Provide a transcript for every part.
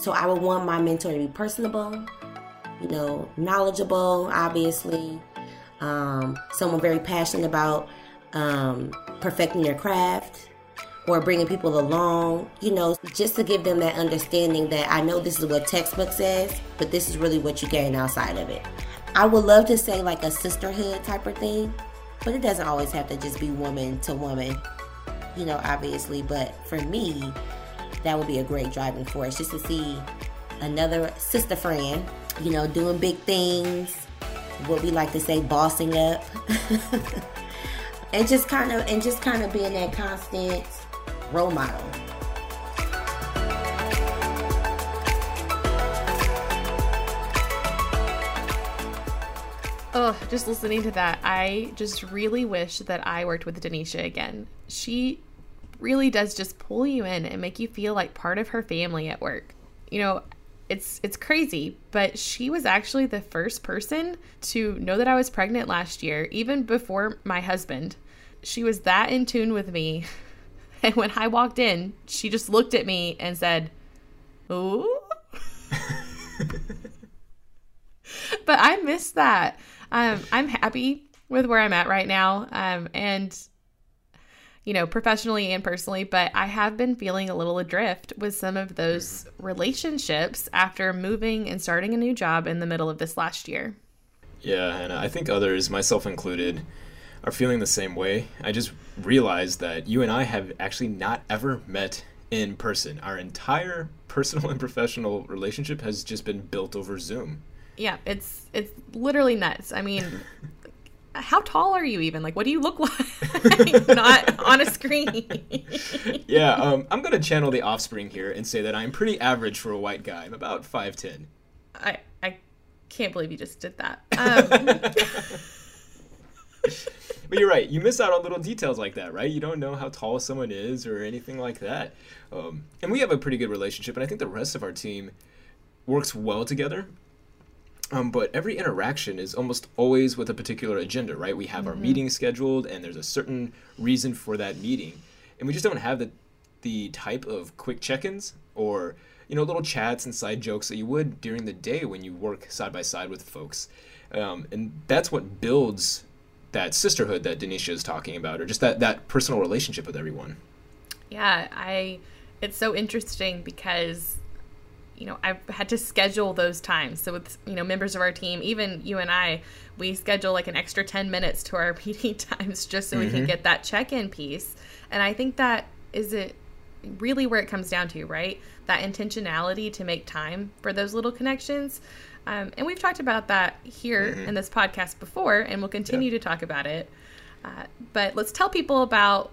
So I would want my mentor to be personable, you know, knowledgeable, obviously, um, someone very passionate about um, perfecting their craft or bringing people along, you know, just to give them that understanding that I know this is what textbook says, but this is really what you gain outside of it. I would love to say like a sisterhood type of thing, but it doesn't always have to just be woman to woman, you know, obviously. But for me, that would be a great driving force just to see another sister friend, you know, doing big things, what we like to say, bossing up. and just kind of and just kind of being that constant role model. Oh, just listening to that, I just really wish that I worked with Denisha again. She really does just pull you in and make you feel like part of her family at work. You know, it's it's crazy, but she was actually the first person to know that I was pregnant last year, even before my husband. She was that in tune with me. And when I walked in, she just looked at me and said, "Ooh." but I miss that. Um, I'm happy with where I'm at right now. Um, and you know, professionally and personally, but I have been feeling a little adrift with some of those relationships after moving and starting a new job in the middle of this last year. Yeah, and I think others, myself included, are feeling the same way. I just realized that you and I have actually not ever met in person. Our entire personal and professional relationship has just been built over Zoom. Yeah, it's it's literally nuts. I mean, how tall are you even? Like, what do you look like? Not on a screen. yeah, um, I'm gonna channel the offspring here and say that I'm pretty average for a white guy. I'm about five ten. I I can't believe you just did that. Um, but you're right. You miss out on little details like that, right? You don't know how tall someone is or anything like that. Um, and we have a pretty good relationship, and I think the rest of our team works well together. Um, but every interaction is almost always with a particular agenda, right? We have mm-hmm. our meeting scheduled, and there's a certain reason for that meeting, and we just don't have the the type of quick check-ins or you know little chats and side jokes that you would during the day when you work side by side with folks, um, and that's what builds that sisterhood that Denisha is talking about, or just that that personal relationship with everyone. Yeah, I. It's so interesting because you know I've had to schedule those times. So with you know members of our team, even you and I, we schedule like an extra ten minutes to our meeting times just so mm-hmm. we can mm-hmm. get that check-in piece. And I think that is it really where it comes down to, right? That intentionality to make time for those little connections. Um, and we've talked about that here mm-hmm. in this podcast before, and we'll continue yeah. to talk about it. Uh, but let's tell people about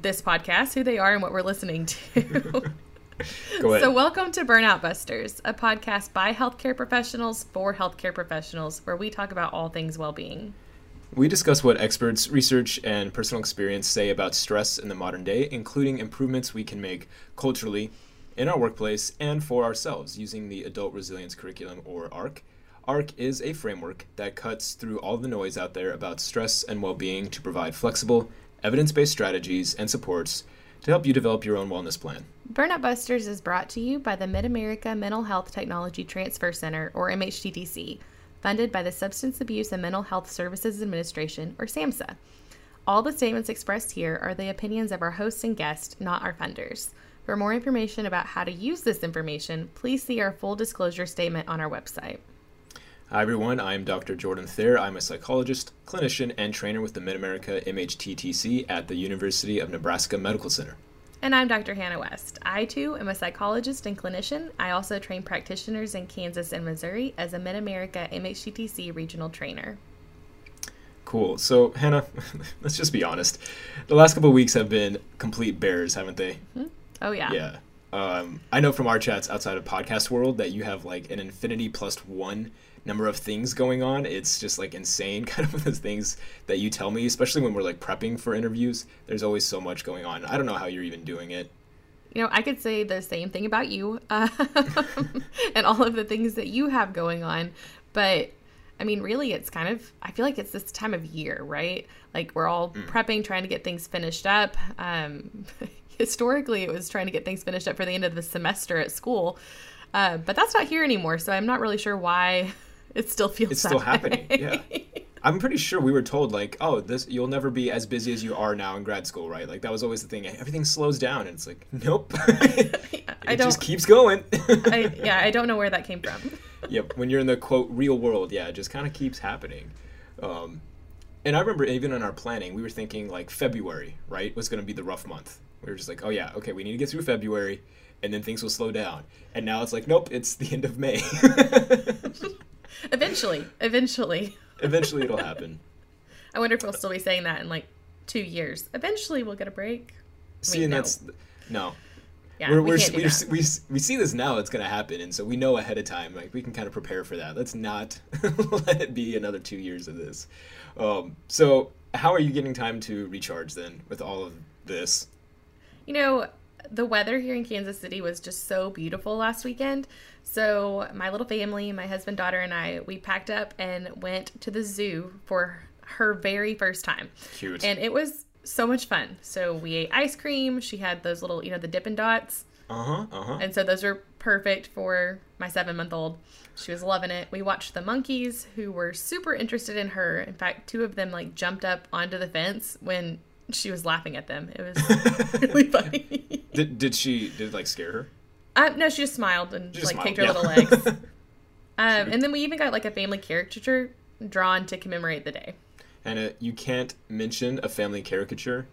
this podcast, who they are, and what we're listening to. So, welcome to Burnout Busters, a podcast by healthcare professionals for healthcare professionals, where we talk about all things well being. We discuss what experts, research, and personal experience say about stress in the modern day, including improvements we can make culturally, in our workplace and for ourselves using the Adult Resilience Curriculum or ARC. ARC is a framework that cuts through all the noise out there about stress and well being to provide flexible, evidence based strategies and supports to help you develop your own wellness plan. Burnout Busters is brought to you by the Mid America Mental Health Technology Transfer Center, or MHTTC, funded by the Substance Abuse and Mental Health Services Administration, or SAMHSA. All the statements expressed here are the opinions of our hosts and guests, not our funders. For more information about how to use this information, please see our full disclosure statement on our website. Hi, everyone. I'm Dr. Jordan Thayer. I'm a psychologist, clinician, and trainer with the Mid America MHTTC at the University of Nebraska Medical Center. And I'm Dr. Hannah West. I too am a psychologist and clinician. I also train practitioners in Kansas and Missouri as a Mid America MHTTC regional trainer. Cool. So, Hannah, let's just be honest. The last couple weeks have been complete bears, haven't they? Mm-hmm. Oh yeah. Yeah. Um, I know from our chats outside of podcast world that you have like an infinity plus one number of things going on. It's just like insane, kind of those things that you tell me, especially when we're like prepping for interviews. There's always so much going on. I don't know how you're even doing it. You know, I could say the same thing about you um, and all of the things that you have going on, but I mean, really, it's kind of, I feel like it's this time of year, right? Like we're all mm. prepping, trying to get things finished up. Um, historically it was trying to get things finished up for the end of the semester at school. Uh, but that's not here anymore, so I'm not really sure why it still feels. It's still happening. Yeah. I'm pretty sure we were told like, oh, this you'll never be as busy as you are now in grad school, right? Like that was always the thing. Everything slows down, and it's like, nope. it I don't. just keeps going. I, yeah, I don't know where that came from. yep. When you're in the quote real world, yeah, it just kind of keeps happening. Um, and I remember even in our planning, we were thinking like February, right, was going to be the rough month. We were just like, oh yeah, okay, we need to get through February, and then things will slow down. And now it's like, nope, it's the end of May. Eventually, eventually. Eventually, it'll happen. I wonder if we'll still be saying that in like two years. Eventually, we'll get a break. See, mean, and no. that's no. Yeah, we're, we we're, can't do we're, that. we, we see this now it's going to happen and so we know ahead of time like we can kind of prepare for that let's not let it be another two years of this um, so how are you getting time to recharge then with all of this You know, the weather here in Kansas City was just so beautiful last weekend. So, my little family, my husband, daughter, and I, we packed up and went to the zoo for her very first time. cute And it was so much fun. So, we ate ice cream. She had those little, you know, the Dippin' Dots. uh-huh uh-huh And so, those were perfect for my seven month old. She was loving it. We watched the monkeys who were super interested in her. In fact, two of them like jumped up onto the fence when she was laughing at them. It was really funny. Did, did she did it like scare her Uh, no, she just smiled and She like kicked her yeah. little legs. Um, and then we even got like a family caricature drawn to commemorate the day. and you can't mention a family caricature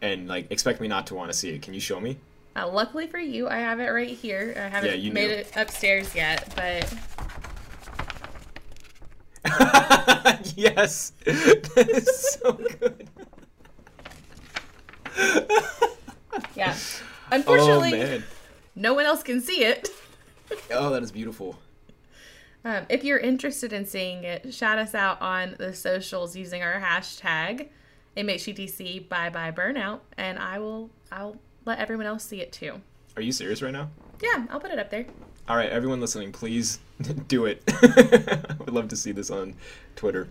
and like expect me not to want to see it can you show me Uh, luckily for you, I have it right here. I haven't Yeah, you made knew. it upstairs yet, but yes that is so good yeah. oh Unfortunately, man no one else can see it. oh that is beautiful Um, if you're interested in seeing it, shout us out on the socials using our hashtag MHTTC Bye Bye Burnout, and I will I'll let everyone else see it too. are you serious right now Yeah, I'll put it up there. All right, everyone listening, please do it. I would love to see this on Twitter.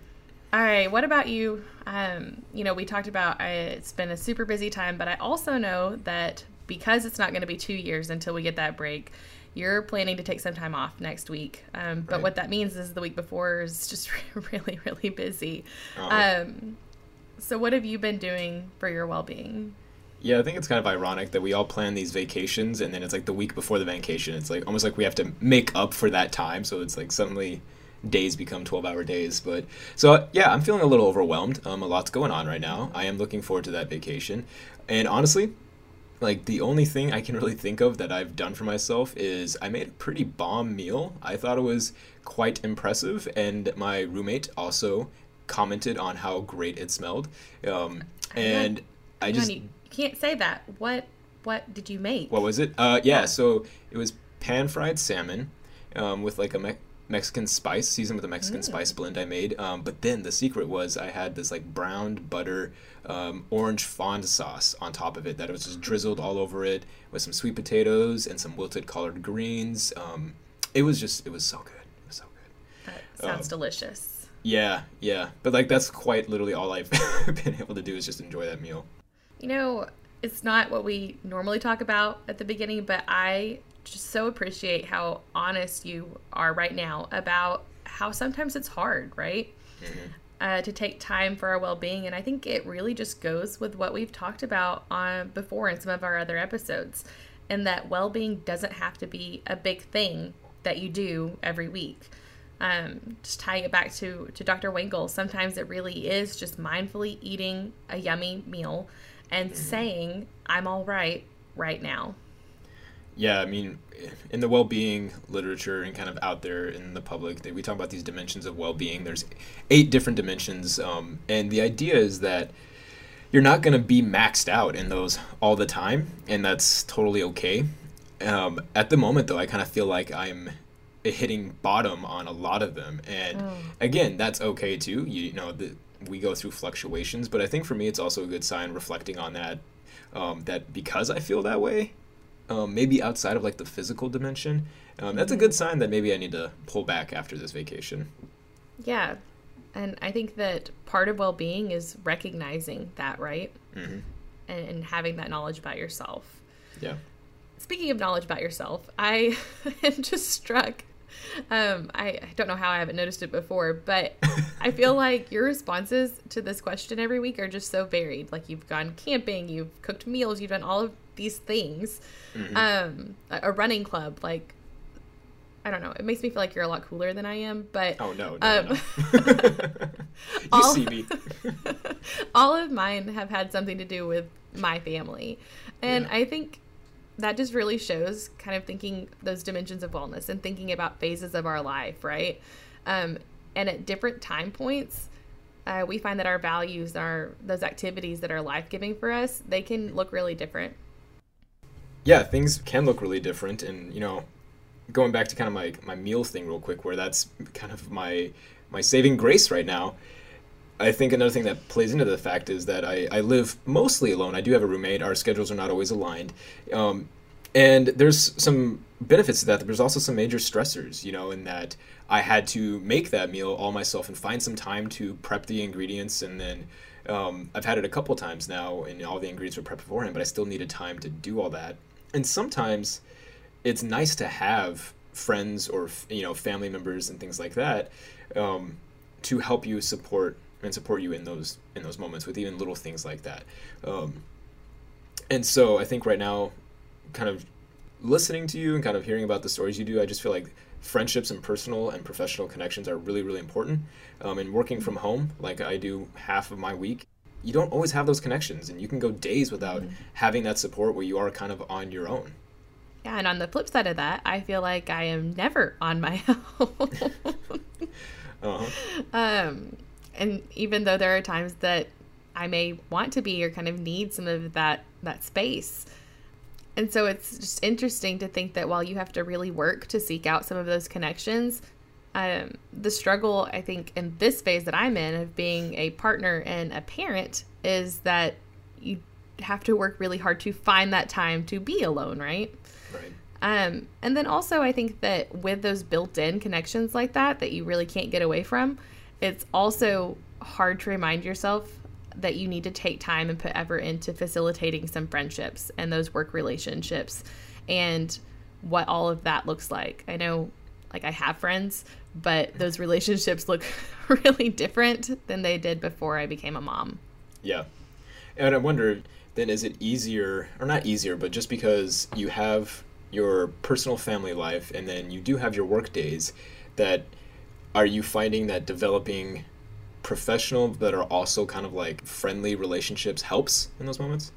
All right, what about you? Um, you know, we talked about uh, it's been a super busy time, but I also know that because it's not going to be two years until we get that break, you're planning to take some time off next week. Um, but Right. what that means is the week before is just really, really busy. Uh, Um, so, what have you been doing for your well being? yeah, I think it's kind of ironic that we all plan these vacations and then it's like the week before the vacation. It's like almost like we have to make up for that time. So it's like suddenly days become 12 hour days. But so yeah, I'm feeling a little overwhelmed. Um, a lot's going on right now. I am looking forward to that vacation. And honestly, like the only thing I can really think of that I've done for myself is I made a pretty bomb meal. I thought it was quite impressive, and my roommate also commented on how great it smelled. Um, and I Hang just you can't say that. What What did you make? what was it? Uh, yeah, Yeah. so it was pan fried salmon um, with like a Me- Mexican spice, seasoned with a Mexican spice blend I made. Um, but then the secret was I had this like browned butter, um, orange fond sauce on top of it that was just drizzled all over it with some sweet potatoes and some wilted collard greens. Um, it was just, it was so good. It was so good. That sounds delicious. Yeah, yeah. But like that's quite literally all I've been able to do is just enjoy that meal. You know, it's not what we normally talk about at the beginning, but I just so appreciate how honest you are right now about how sometimes it's hard, right? Uh, to take time for our well-being, and I think it really just goes with what we've talked about on before in some of our other episodes, and that well-being doesn't have to be a big thing that you do every week. Um, just tie it back to to Dr. Winkle. Sometimes it really is just mindfully eating a yummy meal and saying, "I'm all right right now." Yeah, I mean, in the well-being literature and kind of out there in the public, we talk about these dimensions of well-being. There's eight different dimensions, um, and the idea is that you're not going to be maxed out in those all the time, and that's totally okay. Um, at the moment, though, I kind of feel like I'm hitting bottom on a lot of them, and again, that's okay too. You, know, the, we go through fluctuations, but I think for me, it's also a good sign reflecting on that. Um, that because I feel that way, um, maybe outside of like the physical dimension, um, that's a good sign that maybe I need to pull back after this vacation. Yeah. And I think that part of well being is recognizing that, right? Mhm. And, and having that knowledge about yourself. Yeah. speaking of knowledge about yourself, I am just struck. Um, I, I don't know how I haven't noticed it before, but I feel like your responses to this question every week are just so varied. Like you've gone camping, you've cooked meals, you've done all of these things. Mm-hmm. Um, a, running club, like I don't know. It makes me feel like you're a lot cooler than I am, but oh no, no, um, no. you all, see me. all of mine have had something to do with my family, and yeah. I think that just really shows kind of thinking those dimensions of wellness and thinking about phases of our life, right? Um, and at different time points, uh, we find that our values, our those activities that are life giving for us, they can look really different. Yeah, things can look really different, and you know, going back to kind of my my meal thing real quick, where that's kind of my my saving grace right now. I think another thing that plays into the fact is that I, I live mostly alone. I do have a roommate. Our schedules are not always aligned. Um, and there's some benefits to that. There's also some major stressors, you know, in that I had to make that meal all myself and find some time to prep the ingredients. And then um, I've had it a couple times now, and all the ingredients were prepped beforehand, but I still needed time to do all that. And sometimes it's nice to have friends or you know family members and things like that um, to help you support and support you in those in those moments with even little things like that. Um, and so I think right now, kind of listening to you and kind of hearing about the stories you do, I just feel like friendships and personal and professional connections are really really important. Um, and working from home, like I do half of my week, you don't always have those connections, and you can go days without mm-hmm. having that support where you are kind of on your own. Yeah, and on the flip side of that, I feel like I am never on my own. uh-huh. Um, and even though there are times that I may want to be or kind of need some of that that space. And so it's just interesting to think that while you have to really work to seek out some of those connections, um, the struggle I think in this phase that I'm in of being a partner and a parent is that you have to work really hard to find that time to be alone, right? Right. Um, and then also, I think that with those built in connections like that, that you really can't get away from, it's also hard to remind yourself that you need to take time and put effort into facilitating some friendships and those work relationships and what all of that looks like. I know, like, I have friends, but those relationships look really different than they did before I became a mom. Yeah. And I wonder then is it easier or not easier but just because you have your personal family life and then you do have your work days that are you finding that developing professional that are also kind of like friendly relationships helps in those moments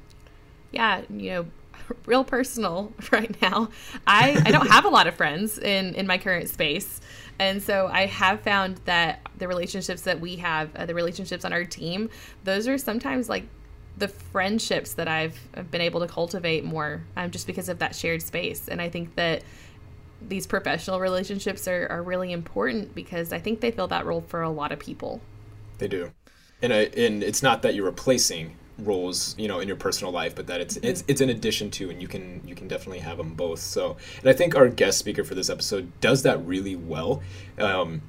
yeah you know real personal right now i i don't have a lot of friends in in my current space and so i have found that the relationships that we have uh, the relationships on our team those are sometimes like the friendships that I've been able to cultivate more um, just because of that shared space. And I think that these professional relationships are, are really important because I think they fill that role for a lot of people. They do. And, I, and it's not that you're replacing roles you know in your personal life but that it's mm-hmm. it's it's an addition to and you can you can definitely have them both so and i think our guest speaker for this episode does that really well um,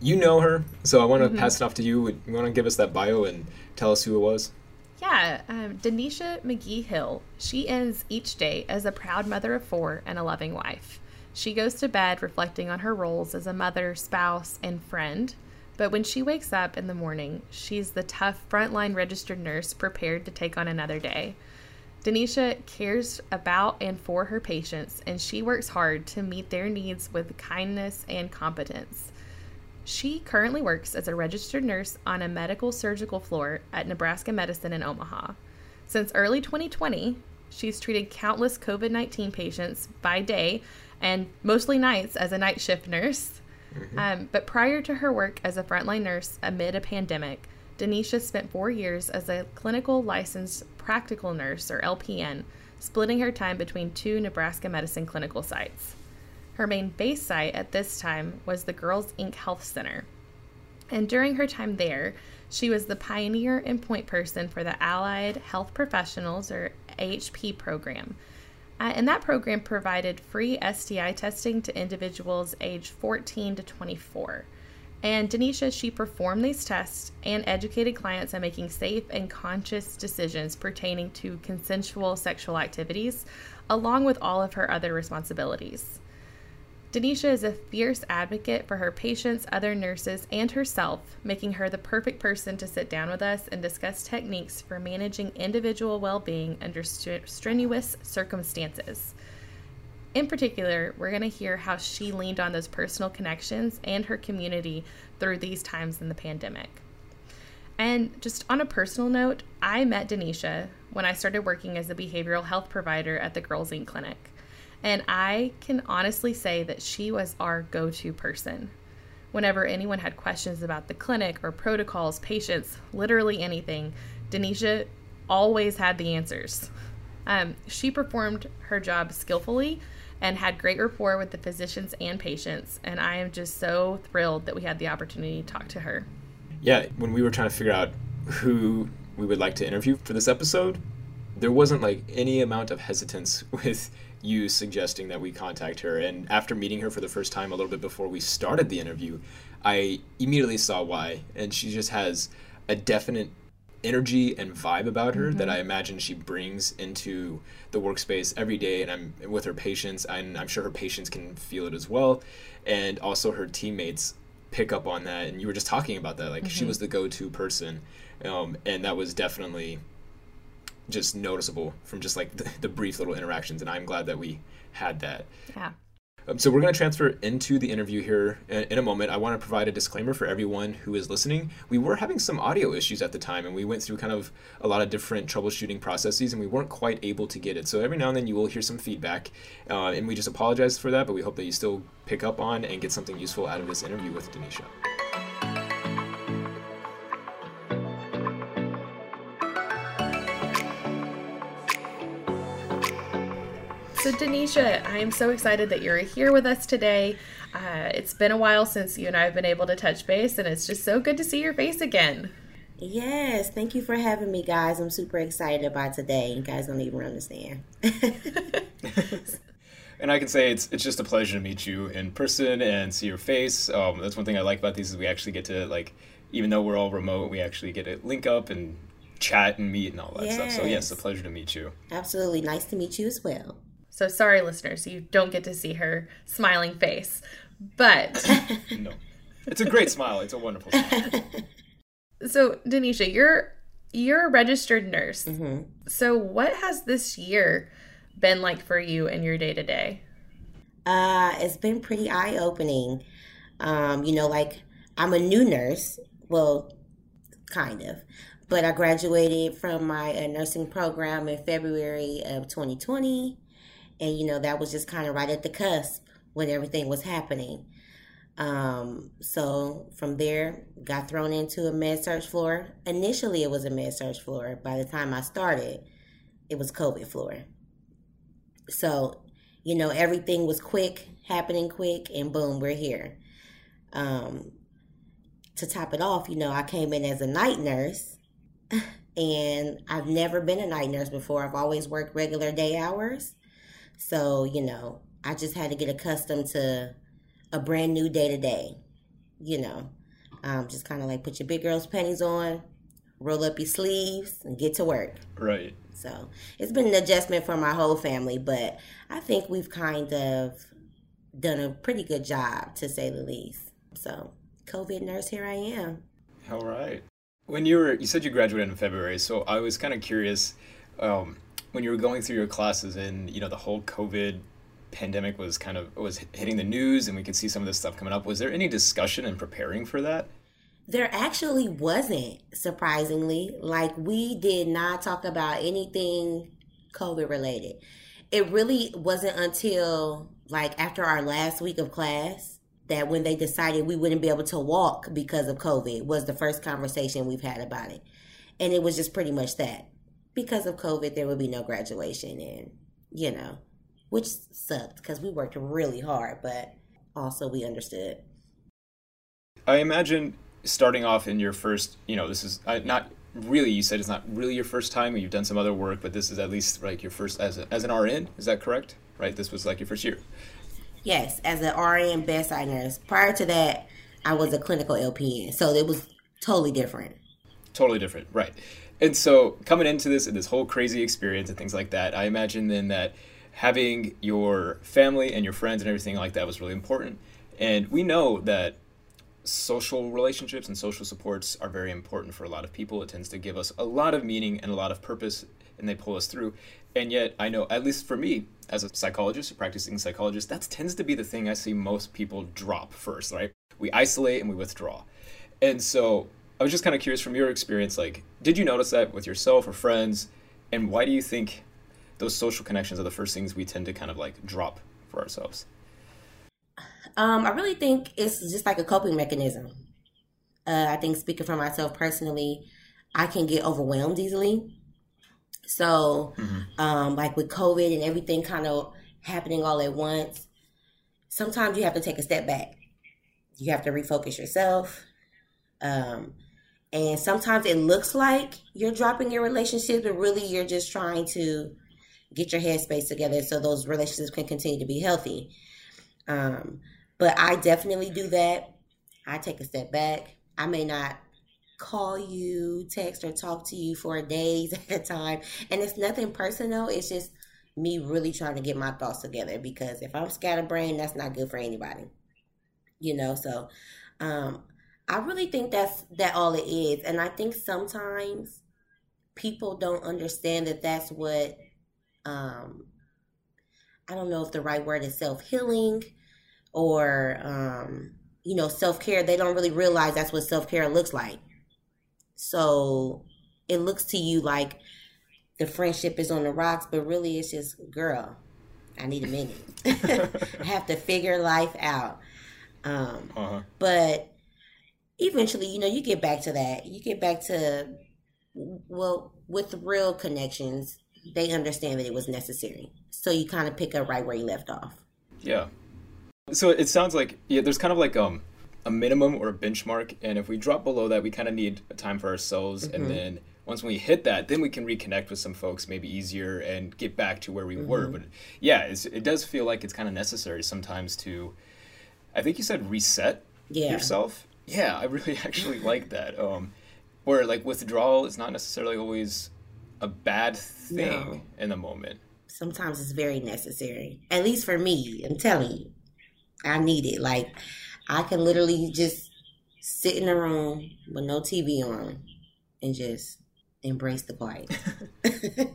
you know her so i want to mm-hmm. pass it off to you you want to give us that bio and tell us who it was yeah, um, Denisha McGee Hill. She ends each day as a proud mother of four and a loving wife. She goes to bed reflecting on her roles as a mother, spouse, and friend. But when she wakes up in the morning, she's the tough frontline registered nurse prepared to take on another day. Denisha cares about and for her patients, and she works hard to meet their needs with kindness and competence. She currently works as a registered nurse on a medical surgical floor at Nebraska Medicine in Omaha. Since early 2020, she's treated countless COVID 19 patients by day and mostly nights as a night shift nurse. Mm-hmm. Um, but prior to her work as a frontline nurse amid a pandemic, Denisha spent four years as a clinical licensed practical nurse, or LPN, splitting her time between two Nebraska medicine clinical sites. Her main base site at this time was the Girls Inc. Health Center. And during her time there, she was the pioneer and point person for the Allied Health Professionals, or AHP, program. Uh, and that program provided free STI testing to individuals aged 14 to 24. And Denisha, she performed these tests and educated clients on making safe and conscious decisions pertaining to consensual sexual activities, along with all of her other responsibilities. Denisha is a fierce advocate for her patients, other nurses, and herself, making her the perfect person to sit down with us and discuss techniques for managing individual well being under strenuous circumstances. In particular, we're going to hear how she leaned on those personal connections and her community through these times in the pandemic. And just on a personal note, I met Denisha when I started working as a behavioral health provider at the Girls Inc. clinic. And I can honestly say that she was our go to person. Whenever anyone had questions about the clinic or protocols, patients, literally anything, Denisha always had the answers. Um, she performed her job skillfully and had great rapport with the physicians and patients. And I am just so thrilled that we had the opportunity to talk to her. Yeah, when we were trying to figure out who we would like to interview for this episode, there wasn't like any amount of hesitance with you suggesting that we contact her. And after meeting her for the first time a little bit before we started the interview, I immediately saw why. And she just has a definite energy and vibe about her mm-hmm. that I imagine she brings into the workspace every day. And I'm with her patients, and I'm sure her patients can feel it as well. And also her teammates pick up on that. And you were just talking about that. Like mm-hmm. she was the go to person. Um, and that was definitely just noticeable from just like the, the brief little interactions, and I'm glad that we had that. Yeah. Um, so we're going to transfer into the interview here in, in, a moment. I want to provide a disclaimer for everyone who is listening. We were having some audio issues at the time, and we went through kind of a lot of different troubleshooting processes, and we weren't quite able to get it. So every now and then you will hear some feedback, uh, and we just apologize for that. But we hope that you still pick up on and get something useful out of this interview with Denisha. So, Denisha, I am so excited that you're here with us today. Uh, it's been a while since you and I have been able to touch base, and it's just so good to see your face again. Yes, thank you for having me, guys. I'm super excited about today. You guys don't even understand. and I can say it's it's just a pleasure to meet you in person and see your face. Um, that's one thing I like about these is we actually get to like, even though we're all remote, we actually get to link up and chat and meet and all that yes. stuff. So yes, a pleasure to meet you. Absolutely, nice to meet you as well. So sorry, listeners, you don't get to see her smiling face. But no, it's a great smile. It's a wonderful smile. So, Denisha, you're you're a registered nurse. Mm-hmm. So, what has this year been like for you in your day to day? Uh, it's been pretty eye opening. Um, you know, like I'm a new nurse. Well, kind of. But I graduated from my uh, nursing program in February of 2020 and you know that was just kind of right at the cusp when everything was happening. Um, so from there got thrown into a med surg floor. Initially it was a med surg floor. By the time i started it was covid floor. So you know everything was quick happening quick and boom we're here. Um, to top it off you know i came in as a night nurse and i've never been a night nurse before. I've always worked regular day hours so, you know, I just had to get accustomed to a brand new day to day, you know. Um, just kind of like put your big girl's panties on, roll up your sleeves, and get to work. Right. So it's been an adjustment for my whole family, but I think we've kind of done a pretty good job, to say the least. So, COVID nurse, here I am. All right. When you were, you said you graduated in February, so I was kind of curious. Um, when you were going through your classes and you know the whole COVID pandemic was kind of was hitting the news and we could see some of this stuff coming up. Was there any discussion in preparing for that? There actually wasn't, surprisingly. Like we did not talk about anything COVID related. It really wasn't until like after our last week of class that when they decided we wouldn't be able to walk because of COVID was the first conversation we've had about it. And it was just pretty much that because of COVID, there would be no graduation, and you know, which sucked because we worked really hard, but also we understood. I imagine starting off in your first, you know, this is uh, not really. You said it's not really your first time. You've done some other work, but this is at least like your first as a, as an RN. Is that correct? Right. This was like your first year. Yes, as an RN bedside nurse. Prior to that, I was a clinical LPN, so it was totally different. Totally different, right? And so coming into this and this whole crazy experience and things like that, I imagine then that having your family and your friends and everything like that was really important. And we know that social relationships and social supports are very important for a lot of people. It tends to give us a lot of meaning and a lot of purpose, and they pull us through. And yet, I know, at least for me, as a psychologist, a practicing psychologist, that tends to be the thing I see most people drop first, right? We isolate and we withdraw. And so I was just kind of curious from your experience, like, did you notice that with yourself or friends? And why do you think those social connections are the first things we tend to kind of like drop for ourselves? Um, I really think it's just like a coping mechanism. Uh, I think speaking for myself personally, I can get overwhelmed easily. So, mm-hmm. um, like with COVID and everything kind of happening all at once, sometimes you have to take a step back. You have to refocus yourself. Um, and sometimes it looks like you're dropping your relationship, but really you're just trying to get your headspace together so those relationships can continue to be healthy. Um, but I definitely do that. I take a step back. I may not call you, text, or talk to you for days at a time. And it's nothing personal. It's just me really trying to get my thoughts together because if I'm scatterbrained, that's not good for anybody. You know, so um I really think that's that all it is. And I think sometimes people don't understand that that's what um I don't know if the right word is self healing or um, you know self care, they don't really realize that's what self care looks like. So it looks to you like the friendship is on the rocks, but really it's just girl. I need a minute. I have to figure life out. Um, uh-huh. But eventually, you know, you get back to that. You get back to well, with real connections, they understand that it was necessary. So you kind of pick up right where you left off. Yeah, so it sounds like yeah, there's kind of like um a minimum or a benchmark, and if we drop below that, we kind of need time for ourselves, mm-hmm. and then once we hit that, then we can reconnect with some folks maybe easier and get back to where we mm-hmm. were. But yeah, it does feel like it's kind of necessary sometimes to. I think you said reset yeah. yourself. Yeah, I really actually like that. Um, where like withdrawal is not necessarily always a bad thing no. in the moment. Sometimes it's very necessary. At least for me, I'm telling you. I need it. Like I can literally just sit in a room with no TV on and just embrace the quiet.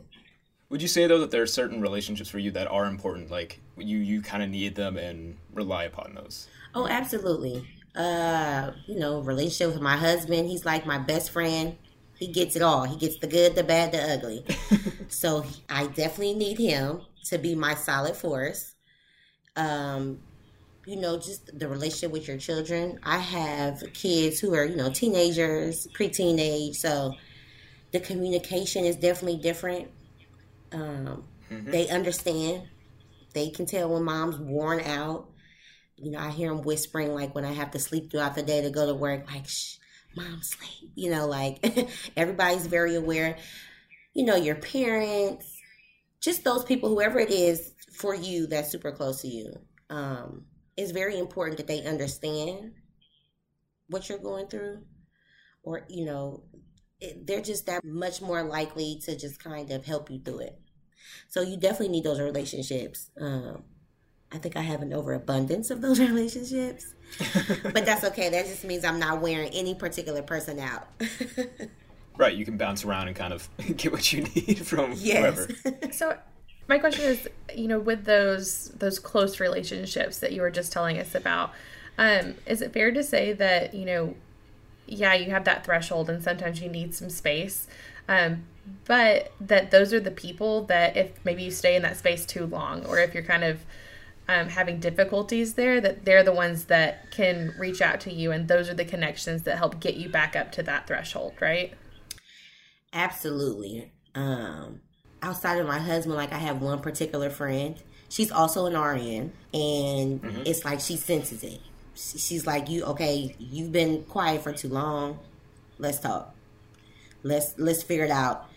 Would you say though that there are certain relationships for you that are important, like you you kind of need them and rely upon those? Oh, absolutely. Uh, you know, relationship with my husband, he's like my best friend. He gets it all. He gets the good, the bad, the ugly. so I definitely need him to be my solid force. Um, you know, just the relationship with your children. I have kids who are, you know, teenagers, pre-teenage, so the communication is definitely different. Um, mm-hmm. They understand. They can tell when mom's worn out. You know, I hear them whispering like when I have to sleep throughout the day to go to work, like, "Shh, mom, sleep." You know, like everybody's very aware. You know, your parents, just those people, whoever it is for you that's super close to you. Um, it's very important that they understand what you're going through or you know it, they're just that much more likely to just kind of help you through it so you definitely need those relationships um, i think i have an overabundance of those relationships. But that's okay. That just means i'm not wearing any particular person out. Right you can bounce around and kind of get what you need from yes. whoever. So my question is, you know, with those those close relationships that you were just telling us about, um, is it fair to say that you know, yeah, you have that threshold, and sometimes you need some space, um, but that those are the people that if maybe you stay in that space too long, or if you're kind of um, having difficulties there, that they're the ones that can reach out to you, and those are the connections that help get you back up to that threshold, right? Absolutely. Um, outside of my husband, like I have one particular friend. She's also an RN, and mm-hmm. it's like she senses it. She's like, "You okay? You've been quiet for too long. Let's talk. Let's let's figure it out."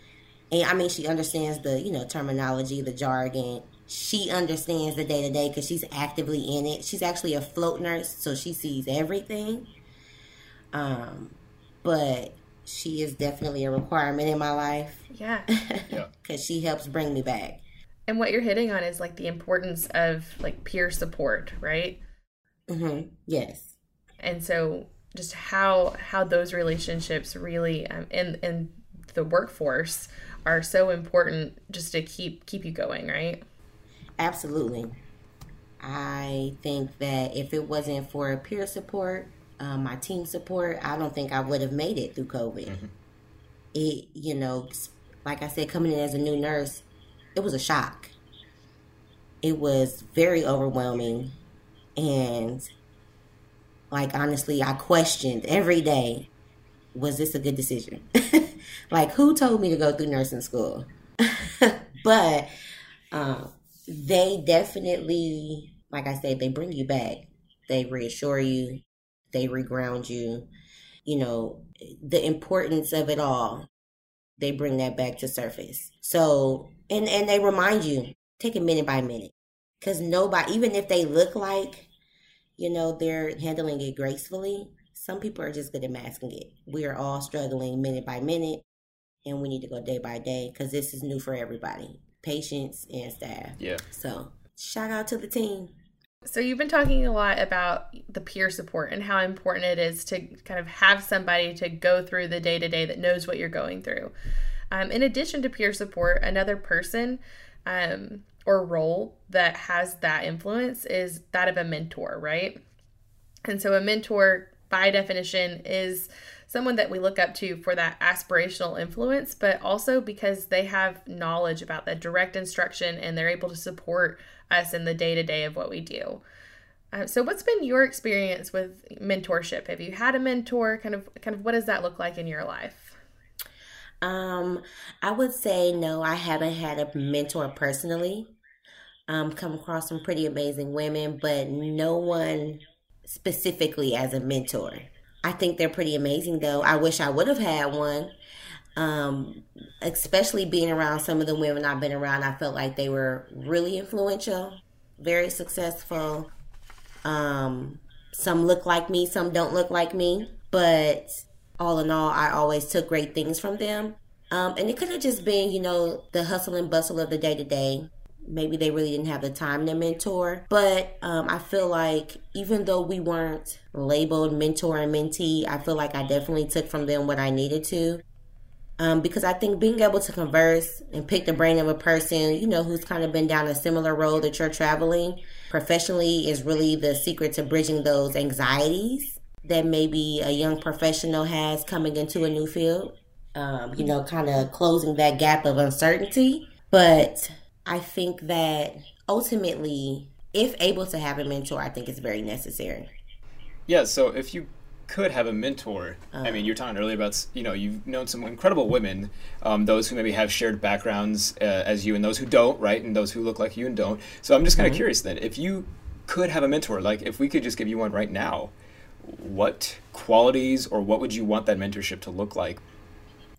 And I mean, she understands the you know terminology, the jargon. She understands the day to day because she's actively in it. She's actually a float nurse, so she sees everything. Um, but she is definitely a requirement in my life. Yeah. yeah. Because she helps bring me back. And what you're hitting on is like the importance of like peer support, right? Mm-hmm. Yes. And so just how how those relationships really um, in in the workforce are so important just to keep keep you going, right? Absolutely. I think that if it wasn't for peer support, um, my team support, I don't think I would have made it through COVID. Mm-hmm. It, you know, like I said, coming in as a new nurse, it was a shock. It was very overwhelming. And, like, honestly, I questioned every day was this a good decision? like, who told me to go through nursing school? but um, they definitely, like I said, they bring you back. They reassure you, they reground you. You know, the importance of it all, they bring that back to surface. So, and and they remind you, take it minute by minute, because nobody, even if they look like, you know, they're handling it gracefully, some people are just good at masking it. We are all struggling minute by minute, and we need to go day by day because this is new for everybody, patients and staff. Yeah. So, shout out to the team. So you've been talking a lot about the peer support and how important it is to kind of have somebody to go through the day to day that knows what you're going through. Um, in addition to peer support, another person um, or role that has that influence is that of a mentor, right? And so a mentor, by definition, is someone that we look up to for that aspirational influence, but also because they have knowledge about that direct instruction and they're able to support us in the day to day of what we do. Uh, so, what's been your experience with mentorship? Have you had a mentor? Kind of, kind of, what does that look like in your life? Um, I would say no. I haven't had a mentor personally. Um, come across some pretty amazing women, but no one specifically as a mentor. I think they're pretty amazing, though. I wish I would have had one. Um, especially being around some of the women I've been around, I felt like they were really influential, very successful. Um, some look like me, some don't look like me, but all in all, I always took great things from them. Um, and it could have just been, you know, the hustle and bustle of the day to day. Maybe they really didn't have the time to mentor. But um, I feel like even though we weren't labeled mentor and mentee, I feel like I definitely took from them what I needed to. Um, because I think being able to converse and pick the brain of a person, you know, who's kind of been down a similar road that you're traveling professionally is really the secret to bridging those anxieties that maybe a young professional has coming into a new field. Um, you know, kind of closing that gap of uncertainty. But I think that ultimately, if able to have a mentor, I think it's very necessary. Yeah, so if you could have a mentor. Uh, I mean, you are talking earlier about you know you've known some incredible women, um, those who maybe have shared backgrounds uh, as you, and those who don't, right, and those who look like you and don't. So I'm just kind of mm-hmm. curious then, if you could have a mentor, like if we could just give you one right now, what qualities or what would you want that mentorship to look like?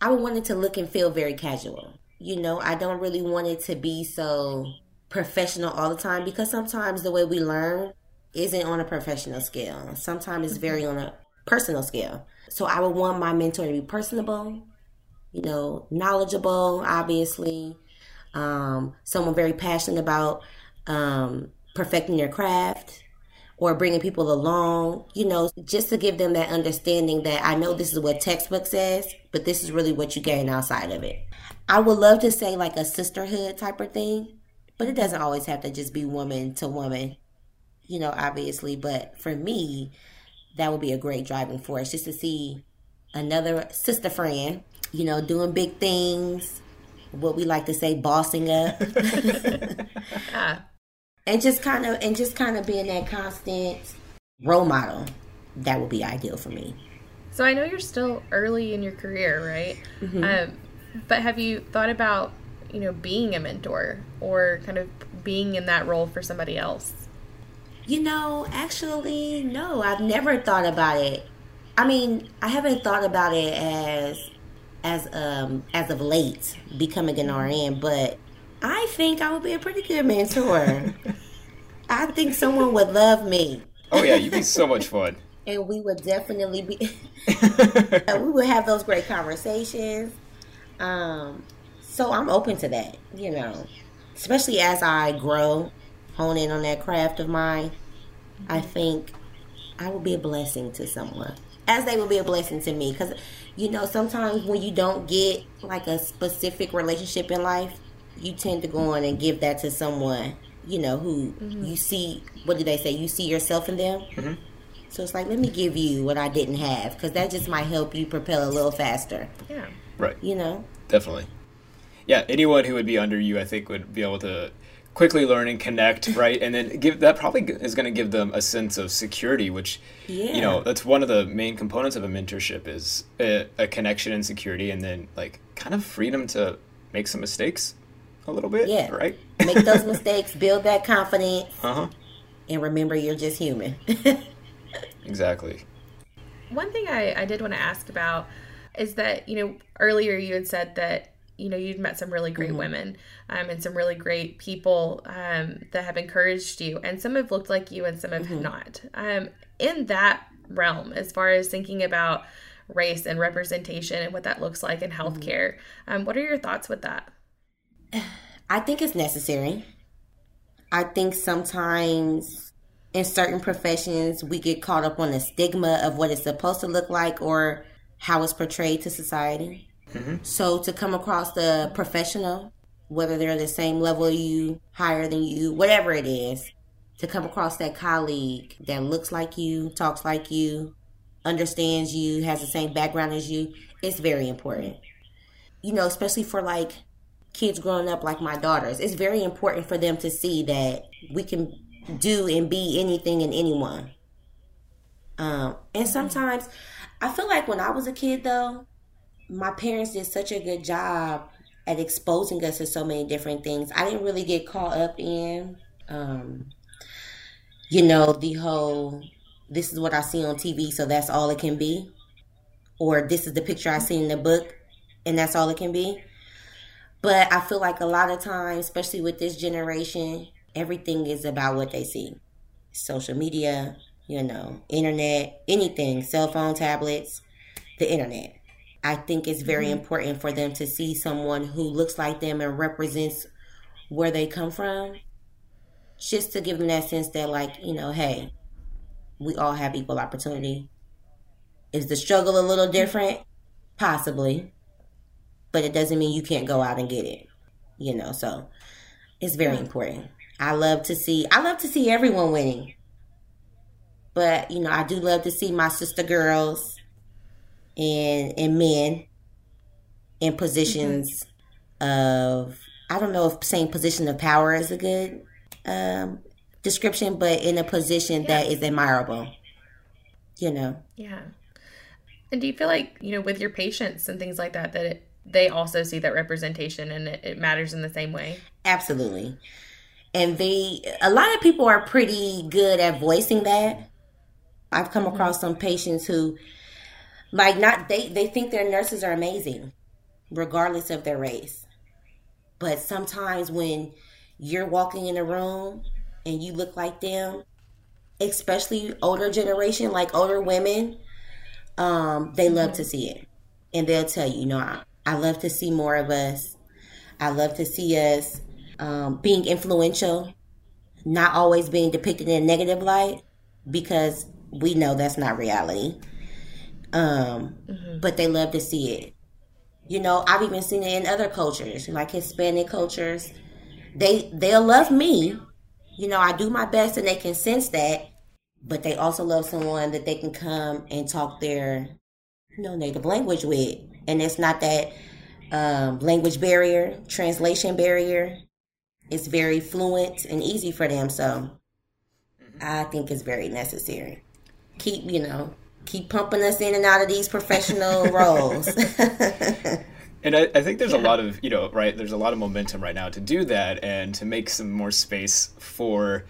I would want it to look and feel very casual. You know, I don't really want it to be so professional all the time because sometimes the way we learn isn't on a professional scale. Sometimes it's very on a personal scale. So I would want my mentor to be personable, you know, knowledgeable, obviously, um, someone very passionate about um, perfecting their craft or bringing people along, you know, just to give them that understanding that I know this is what textbook says, but this is really what you gain outside of it. I would love to say like a sisterhood type of thing, but it doesn't always have to just be woman to woman, you know, obviously. But for me, that would be a great driving force just to see another sister friend, you know, doing big things, what we like to say, bossing up. and just kind of and just kind of being that constant role model. That would be ideal for me. So I know you're still early in your career, right? Mm-hmm. Um, but have you thought about, you know, being a mentor or kind of being in that role for somebody else? You know, actually, no, I've never thought about it. I mean, I haven't thought about it as as um as of late becoming an RN, but I think I would be a pretty good mentor. I think someone would love me. Oh yeah, you'd be so much fun. and we would definitely be we would have those great conversations. Um so I'm open to that, you know. especially as I grow, hone in on that craft of mine, I think I will be a blessing to someone, as they will be a blessing to me. Because you know, sometimes when you don't get like a specific relationship in life, you tend to go on and give that to someone, you know, who mm-hmm. you see. What do they say? You see yourself in them. Mm-hmm. So it's like, let me give you what I didn't have, because that just might help you propel a little faster. Yeah. Right. You know. Definitely. Yeah. Anyone who would be under you, I think, would be able to quickly learn and connect, right? And then give that probably is going to give them a sense of security, which yeah. you know that's one of the main components of a mentorship is a, a, connection and security, and then like kind of freedom to make some mistakes a little bit, yeah, right? make those mistakes, build that confidence, uh-huh. and remember you're just human. exactly. One thing I, I did want to ask about is that you know earlier you had said that you know you'd met some really great mm-hmm. women um, and some really great people um, that have encouraged you and some have looked like you and some have mm-hmm. not um, in that realm as far as thinking about race and representation and what that looks like in mm-hmm. healthcare mm-hmm. what are your thoughts with that i think it's necessary i think sometimes in certain professions we get caught up on the stigma of what it's supposed to look like or how it's portrayed to society Mm-hmm. So to come across the professional, whether they're the same level you, higher than you, whatever it is, to come across that colleague that looks like you, talks like you, understands you, has the same background as you, it's very important. You know, especially for like kids growing up like my daughters, it's very important for them to see that we can do and be anything and anyone. Um, and sometimes I feel like when I was a kid though, my parents did such a good job at exposing us to so many different things. I didn't really get caught up in, um, you know, the whole this is what I see on TV, so that's all it can be, or this is the picture I see in the book, and that's all it can be. But I feel like a lot of times, especially with this generation, everything is about what they see social media, you know, internet, anything, cell phone, tablets, the internet. I think it's very mm-hmm. important for them to see someone who looks like them and represents where they come from, just to give them that sense that, like, you know, hey, we all have equal opportunity. Is the struggle a little different? Possibly. But it doesn't mean you can't go out and get it. You know, so it's very important. I love to see I love to see everyone winning. But, you know, I do love to see my sister girls and and men in positions mm-hmm. of I don't know if saying position of power is a good um, description, but in a position yeah. that is admirable. You know. Yeah. And do you feel like you know with your patients and things like that that it, they also see that representation and it, it matters in the same way? Absolutely. And they a lot of people are pretty good at voicing that. I've come mm-hmm. across some patients who like not they they think their nurses are amazing, regardless of their race. But sometimes when you're walking in a room and you look like them, especially older generation, like older women, um, they love to see it. And they'll tell you, know, I, I love to see more of us. I love to see us um, being influential, not always being depicted in a negative light, because we know that's not reality. Um, mm-hmm. but they love to see it. You know, I've even seen it in other cultures, like Hispanic cultures. They they'll love me. You know, I do my best and they can sense that, but they also love someone that they can come and talk their you know native language with. And it's not that um, language barrier, translation barrier. It's very fluent and easy for them. So mm-hmm. I think it's very necessary. Keep, you know, keep pumping us in and out of these professional roles. and I, I, think there's yeah. a lot of you know right there's a lot of momentum right now to do that and to make some more space for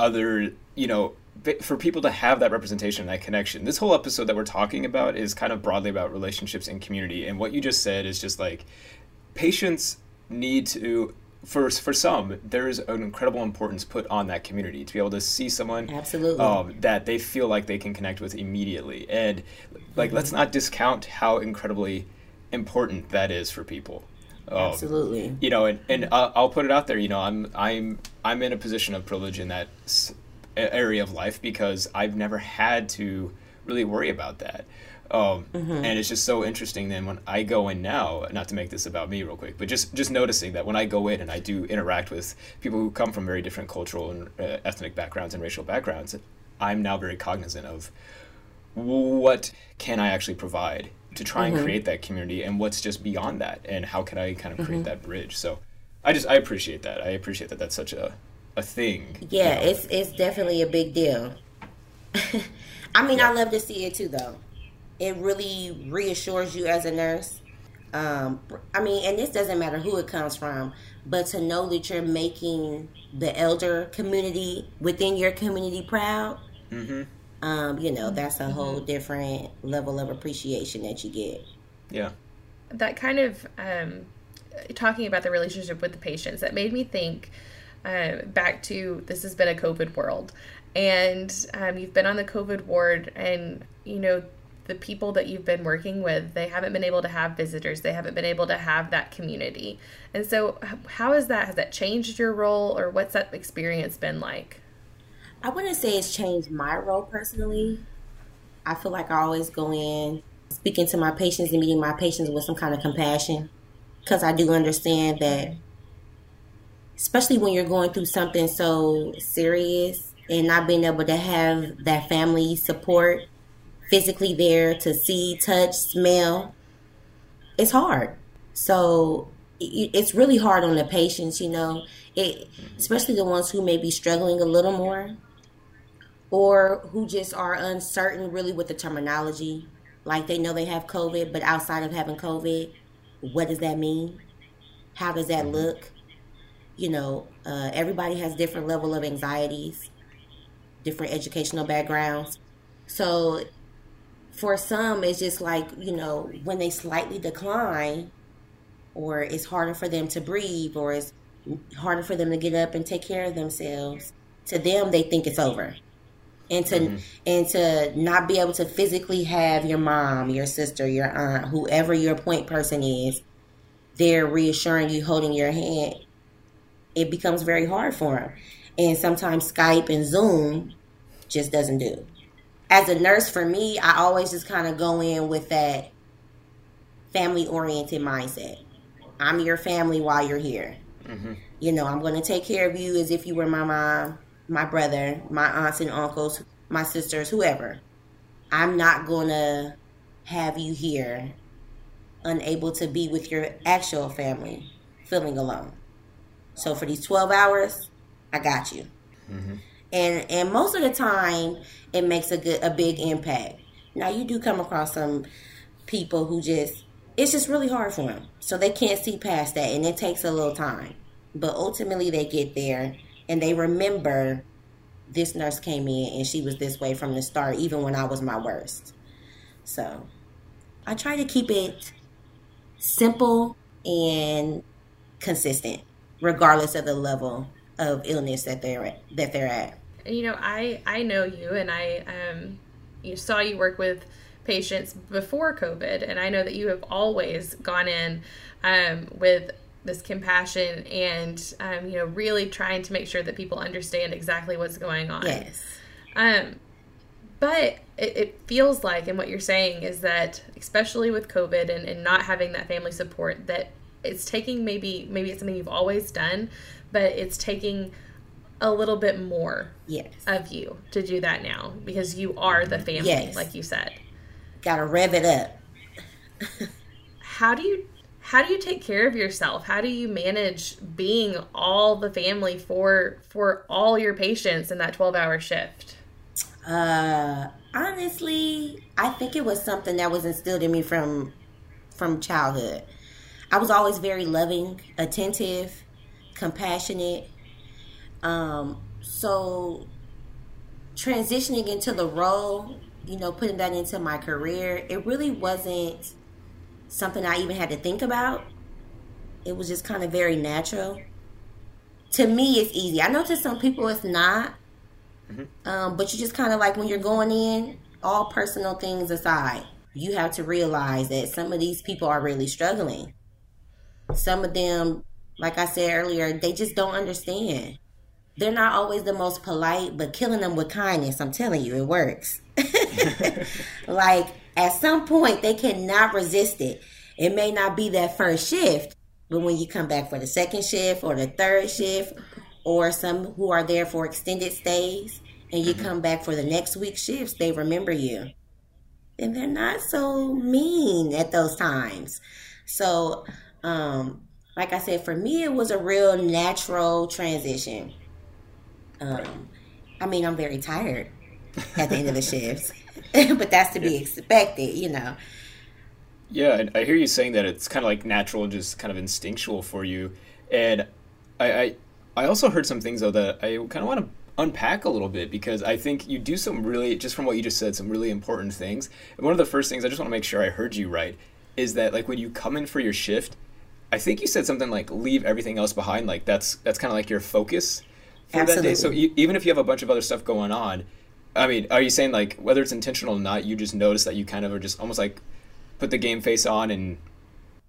other you know for people to have that representation and that connection this whole episode that we're talking about is kind of broadly about relationships and community and what you just said is just like patients need to for for some, there is an incredible importance put on that community to be able to see someone absolutely um, that they feel like they can connect with immediately, and like mm-hmm. let's not discount how incredibly important that is for people. Um, Absolutely. You know, and, and I'll, I'll put it out there. You know, I'm I'm I'm in a position of privilege in that area of life because I've never had to really worry about that. Um, And it's just so interesting. Then when I go in now, not to make this about me real quick, but just just noticing that when I go in and I do interact with people who come from very different cultural and uh, ethnic backgrounds and racial backgrounds, I'm now very cognizant of what can I actually provide to try and create that community and what's just beyond that and how can I kind of create that bridge. So I just I appreciate that. I appreciate that that's such a a thing. you Yeah, know. it's it's definitely a big deal. I mean, I love to see it too, though. It really reassures you as a nurse. Um, I mean, and this doesn't matter who it comes from, but to know that you're making the elder community within your community proud, um, you know, that's a whole different level of appreciation that you get. yeah. that kind of um, talking about the relationship with the patients that made me think uh, back to this has been a covid world and um, you've been on the covid ward and you know the people that you've been working with they haven't been able to have visitors they haven't been able to have that community and so how is that has that changed your role or what's that experience been like I wouldn't say it's changed my role personally. I feel like I always go in speaking to my patients and meeting my patients with some kind of compassion because I do understand that, especially when you're going through something so serious and not being able to have that family support physically there to see, touch, smell, it's hard. So it's really hard on the patients, you know, it, especially the ones who may be struggling a little more or who just are uncertain really with the terminology. Like they know they have COVID, but outside of having COVID, what does that mean? How does that look? You know, uh, everybody has different level of anxieties, different educational backgrounds. So for some, it's just like, you know, when they slightly decline, or it's harder for them to breathe, or it's harder for them to get up and take care of themselves. To them, they think it's over, and to mm-hmm. and to not be able to physically have your mom, your sister, your aunt, whoever your point person is, they're reassuring you, holding your hand. It becomes very hard for them, and sometimes Skype and Zoom just doesn't do. As a nurse, for me, I always just kind of go in with that family oriented mindset. I'm your family while you're here. Mm-hmm. You know, I'm going to take care of you as if you were my mom, my brother, my aunts and uncles, my sisters, whoever. I'm not going to have you here unable to be with your actual family, feeling alone. So for these 12 hours, I got you. Mm-hmm. And and most of the time it makes a good a big impact. Now you do come across some people who just it's just really hard for them. So they can't see past that and it takes a little time. But ultimately they get there and they remember this nurse came in and she was this way from the start even when I was my worst. So I try to keep it simple and consistent regardless of the level of illness that they're at, that they're at. You know i i know you and i um you saw you work with patients before covid and i know that you have always gone in um, with this compassion and um, you know really trying to make sure that people understand exactly what's going on Yes. um, but it, it feels like, and what you're saying is that, especially with COVID and, and not having that family support, that it's taking maybe maybe it's something you've always done, but it's taking a little bit more Yes. of you to do that now because you are the family, Yes. like you said. Gotta rev it up. How do you how do you take care of yourself? How do you manage being all the family for for all your patients in that 12 hour shift? Uh, honestly, I think it was something that was instilled in me from from childhood. I was always very loving, attentive, compassionate. Um, so transitioning into the role, you know, putting that into my career, it really wasn't something I even had to think about. It was just kind of very natural. To me, it's easy. I know to some people it's not. Um, but you just kind of like when you're going in, all personal things aside, you have to realize that some of these people are really struggling. Some of them, like I said earlier, they just don't understand. They're not always the most polite, but killing them with kindness, I'm telling you, it works. like at some point, they cannot resist it. It may not be that first shift, but when you come back for the second shift or the third shift, or some who are there for extended stays, and you mm-hmm. come back for the next week's shifts, they remember you. And they're not so mean at those times. So, um, like I said, for me, it was a real natural transition. Um, I mean, I'm very tired at the end of the shifts, but that's to be expected, you know. Yeah, I hear you saying that it's kind of like natural, just kind of instinctual for you, and I, I, I also heard some things though that I kind of want to unpack a little bit because I think you do some really, just from what you just said, some really important things. And one of the first things I just want to make sure I heard you right is that like when you come in for your shift, I think you said something like leave everything else behind. Like that's that's kind of like your focus for Absolutely. that day. So even if you have a bunch of other stuff going on, I mean, are you saying like whether it's intentional or not, you just notice that you kind of are just almost like put the game face on and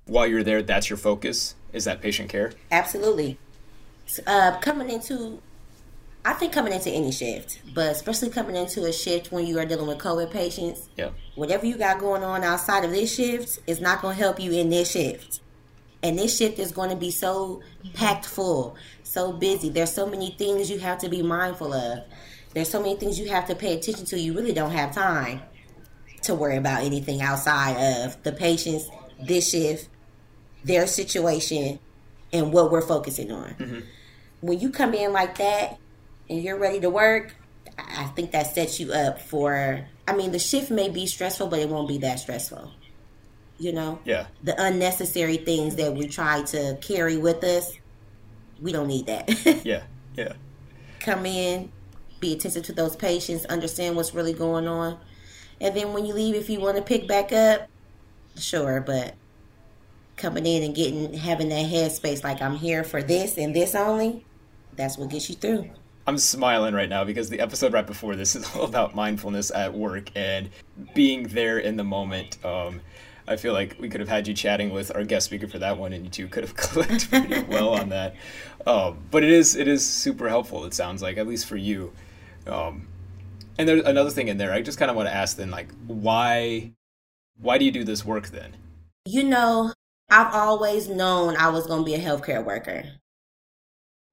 while you're there, that's your focus? Is that patient care? Absolutely. Uh, coming into, I think coming into any shift, but especially coming into a shift when you are dealing with COVID patients, yeah. whatever you got going on outside of this shift is not going to help you in this shift. And this shift is going to be so packed full, so busy. There's so many things you have to be mindful of. There's so many things you have to pay attention to. You really don't have time to worry about anything outside of the patients, this shift, their situation, and what we're focusing on. Mm-hmm. When you come in like that and you're ready to work, I think that sets you up for. I mean, the shift may be stressful, but it won't be that stressful. You know? Yeah. The unnecessary things that we try to carry with us, we don't need that. yeah, yeah. Come in, be attentive to those patients, understand what's really going on and then when you leave, if you want to pick back up, sure. But coming in and getting having that headspace like I'm here for this and this only, that's what gets you through. I'm smiling right now because the episode right before this is all about mindfulness at work and being there in the moment. Um, I feel like we could have had you chatting with our guest speaker for that one, and you two could have clicked pretty well on that. Um, but it is it is super helpful. It sounds like at least for you. Um, and there's another thing in there. I just kind of want to ask then, like, why, why do you do this work then? You know, I've always known I was going to be a healthcare worker.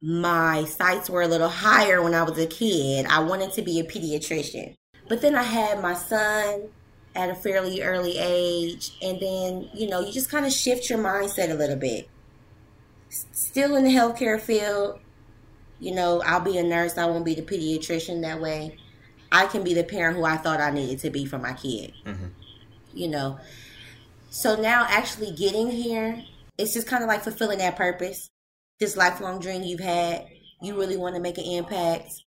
My sights were a little higher when I was a kid. I wanted to be a pediatrician. But then I had my son at a fairly early age. And then, you know, you just kind of shift your mindset a little bit. Still in the healthcare field, you know, I'll be a nurse. I won't be the pediatrician that way. I can be the parent who I thought I needed to be for my kid. Mm-hmm. You know, so now actually getting here, it's just kind of like fulfilling that purpose, this lifelong dream you've had. You really want to make an impact.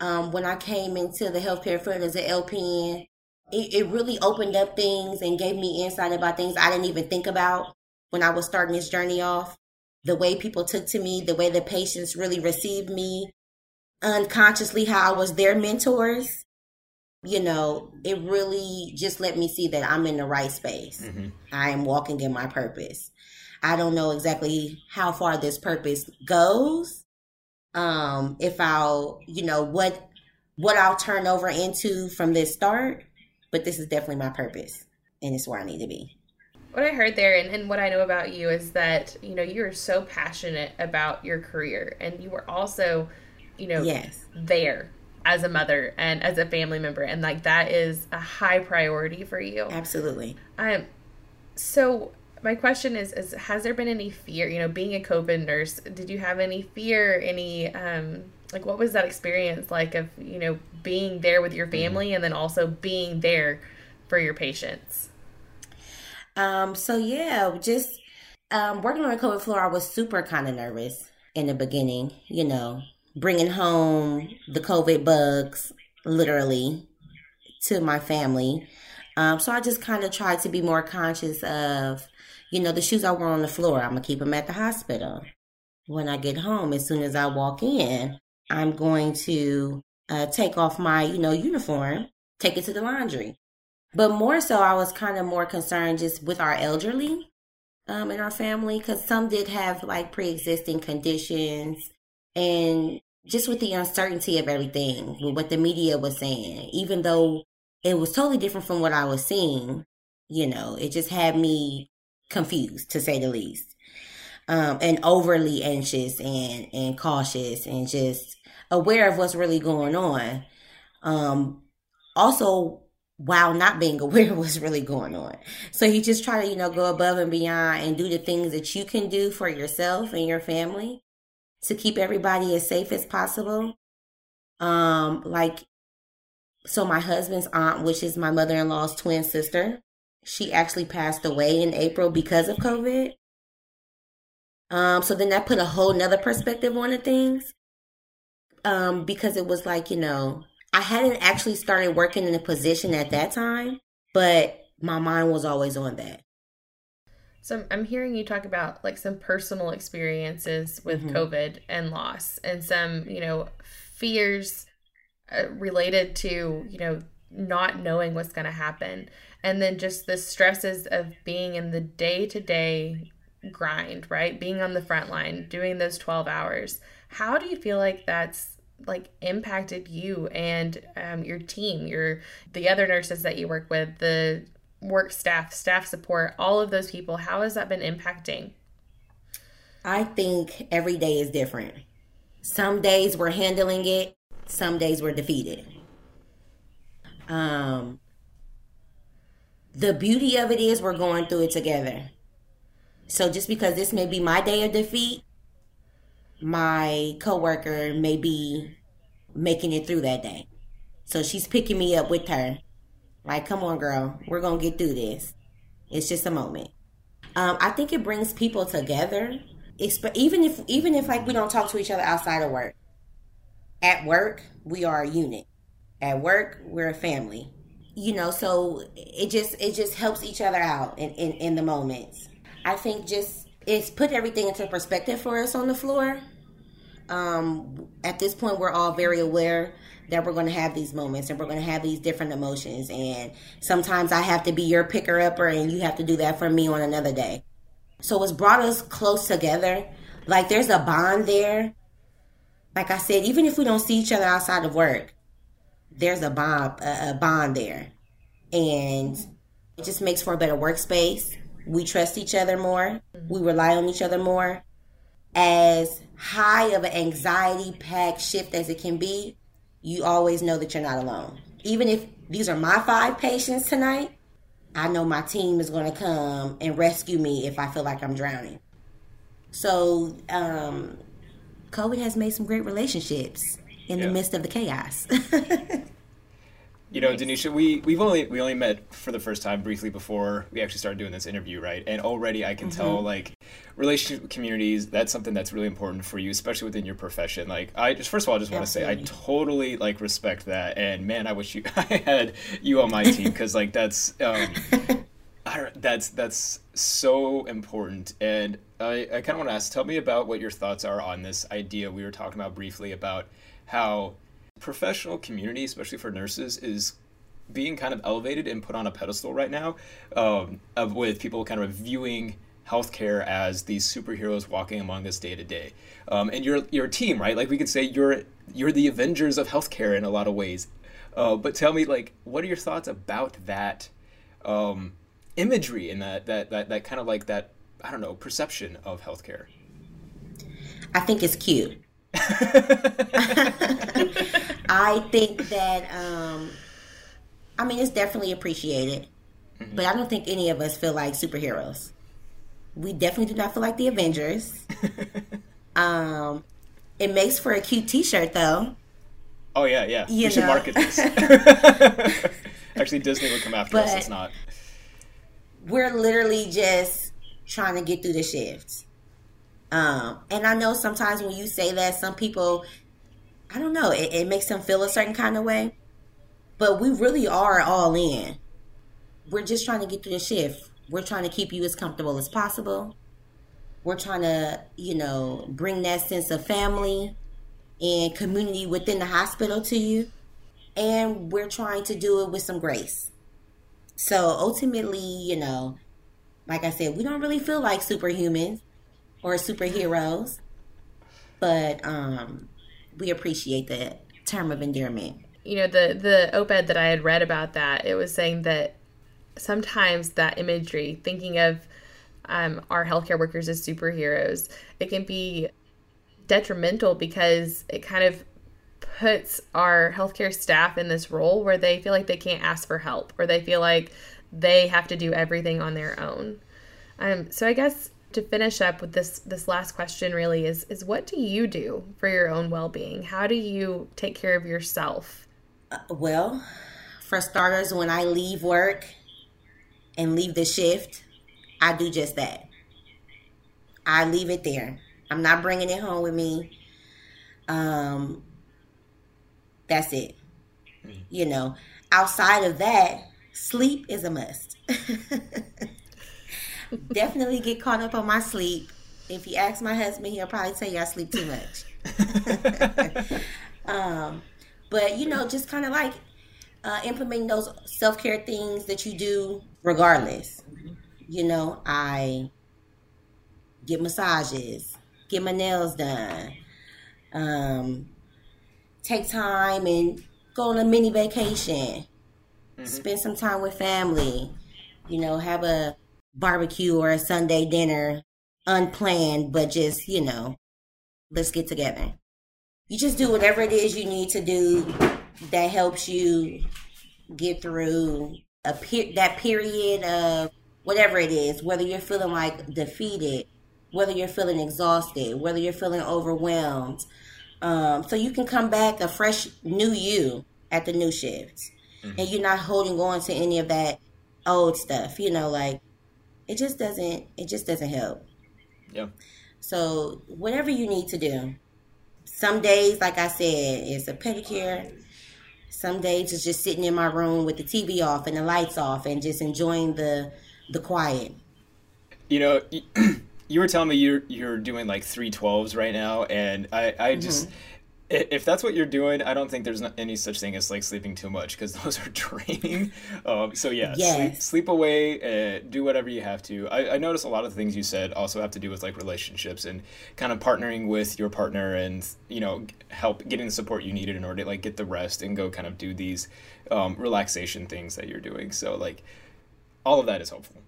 Um, when I came into the healthcare field as an LPN, it, it really opened up things and gave me insight about things I didn't even think about when I was starting this journey off. The way people took to me, the way the patients really received me, unconsciously how I was their mentors, you know, it really just let me see that I'm in the right space. Mm-hmm. I am walking in my purpose. I don't know exactly how far this purpose goes. Um, if I'll, you know, what what I'll turn over into from this start, but this is definitely my purpose and it's where I need to be. What I heard there and, and what I know about you is that, you know, you're so passionate about your career and you were also you know, yes. there as a mother and as a family member and like that is a high priority for you. Absolutely. Um so my question is is has there been any fear, you know, being a COVID nurse, did you have any fear, any um like what was that experience like of, you know, being there with your mm-hmm. family mm-hmm. and then also being there for your patients? Um so yeah, just um working on a COVID floor I was super kind of nervous in the beginning, you know, bringing home the COVID bugs, literally, to my family. Um, so I just kind of tried to be more conscious of, you know, the shoes I wear on the floor. I'm gonna keep them at the hospital. When I get home, as soon as I walk in, I'm going to uh, take off my, you know, uniform, take it to the laundry. But more so, I was kind of more concerned just with our elderly um, in our family because some did have like pre-existing conditions and just with the uncertainty of everything with what the media was saying even though it was totally different from what i was seeing you know it just had me confused to say the least um, and overly anxious and and cautious and just aware of what's really going on um, also while not being aware of what's really going on. So you just try to, you know, go above and beyond and do the things that you can do for yourself and your family to keep everybody as safe as possible. Um, like, so my husband's aunt, which is my mother in law's twin sister, she actually passed away in April because of COVID. Um, so then that put a whole nother perspective on the things. Um, because it was like, you know, I hadn't actually started working in a position at that time, but my mind was always on that. So I'm hearing you talk about like some personal experiences with mm-hmm. COVID and loss and some, you know, fears uh, related to, you know, not knowing what's going to happen and then just the stresses of being in the day-to-day grind, right? Being on the front line, doing those 12 hours. How do you feel like that's like impacted you and um, your team your the other nurses that you work with the work staff staff support all of those people how has that been impacting i think every day is different some days we're handling it some days we're defeated um the beauty of it is we're going through it together so just because this may be my day of defeat my coworker may be making it through that day. So she's picking me up with her. Like, come on, girl, we're gonna get through this. It's just a moment. Um, I think it brings people together. Even if even if like we don't talk to each other outside of work. At work, we are a unit. At work, we're a family. You know, so it just it just helps each other out in, in, in the moments. I think just it's put everything into perspective for us on the floor um, at this point, we're all very aware that we're going to have these moments and we're going to have these different emotions. And sometimes I have to be your picker upper and you have to do that for me on another day. So it's brought us close together. Like there's a bond there. Like I said, even if we don't see each other outside of work, there's a bond, a, a bond there. And it just makes for a better workspace. We trust each other more. We rely on each other more. As high of an anxiety packed shift as it can be, you always know that you're not alone. Even if these are my five patients tonight, I know my team is going to come and rescue me if I feel like I'm drowning. So, um, COVID has made some great relationships in yeah. the midst of the chaos. You know, nice. Denisha, we we've only we only met for the first time briefly before we actually started doing this interview, right? And already I can mm-hmm. tell like relationship communities that's something that's really important for you, especially within your profession. Like I just first of all I just want to say I totally like respect that, and man, I wish you I had you on my team because like that's um, that's that's so important. And I I kind of want to ask, tell me about what your thoughts are on this idea we were talking about briefly about how professional community, especially for nurses, is being kind of elevated and put on a pedestal right now, um, of, with people kind of viewing healthcare as these superheroes walking among us day to day. Um, and you're you're a team, right? Like we could say you're you're the Avengers of healthcare in a lot of ways. Uh, but tell me, like, what are your thoughts about that um, imagery and that that that that kind of like that I don't know perception of healthcare? I think it's cute. I think that um, I mean it's definitely appreciated, mm-hmm. but I don't think any of us feel like superheroes. We definitely do not feel like the Avengers. um, it makes for a cute T-shirt though. Oh yeah, yeah. You we know. should market this. Actually, Disney would come after but us. It's not. We're literally just trying to get through the shifts. Um, and I know sometimes when you say that, some people, I don't know, it, it makes them feel a certain kind of way. But we really are all in. We're just trying to get through the shift. We're trying to keep you as comfortable as possible. We're trying to, you know, bring that sense of family and community within the hospital to you. And we're trying to do it with some grace. So ultimately, you know, like I said, we don't really feel like superhumans or superheroes, but um, we appreciate the term of endearment. You know, the the op-ed that I had read about that, it was saying that sometimes that imagery, thinking of um, our healthcare workers as superheroes, it can be detrimental because it kind of puts our healthcare staff in this role where they feel like they can't ask for help or they feel like they have to do everything on their own. Um, so I guess to finish up with this this last question really is is what do you do for your own well-being? How do you take care of yourself? Uh, well, for starters, when I leave work and leave the shift, I do just that. I leave it there. I'm not bringing it home with me. Um, that's it. Mm. You know, outside of that, sleep is a must. Definitely get caught up on my sleep. If you ask my husband, he'll probably tell you I sleep too much. um, but you know, just kind of like uh, implementing those self care things that you do regardless. You know, I get massages, get my nails done, um, take time and go on a mini vacation, mm-hmm. spend some time with family, you know, have a barbecue or a Sunday dinner, unplanned, but just, you know, let's get together. You just do whatever it is you need to do that helps you get through a per- that period of whatever it is, whether you're feeling like defeated, whether you're feeling exhausted, whether you're feeling overwhelmed, um, so you can come back a fresh new you at the new shifts. Mm-hmm. And you're not holding on to any of that old stuff. You know, like it just doesn't it just doesn't help. Yeah. So whatever you need to do. Some days, like I said, it's a pedicure. Some days it's just sitting in my room with the TV off and the lights off and just enjoying the the quiet. You know, you were telling me you're you're doing like three twelves right now, and I I just mm-hmm. If that's what you're doing, I don't think there's any such thing as like sleeping too much because those are draining. Um, so yeah, yes. sleep, sleep away, uh, do whatever you have to. I, I notice a lot of the things you said also have to do with like relationships and kind of partnering with your partner and you know help getting the support you needed in order to like get the rest and go kind of do these um, relaxation things that you're doing. So like all of that is helpful.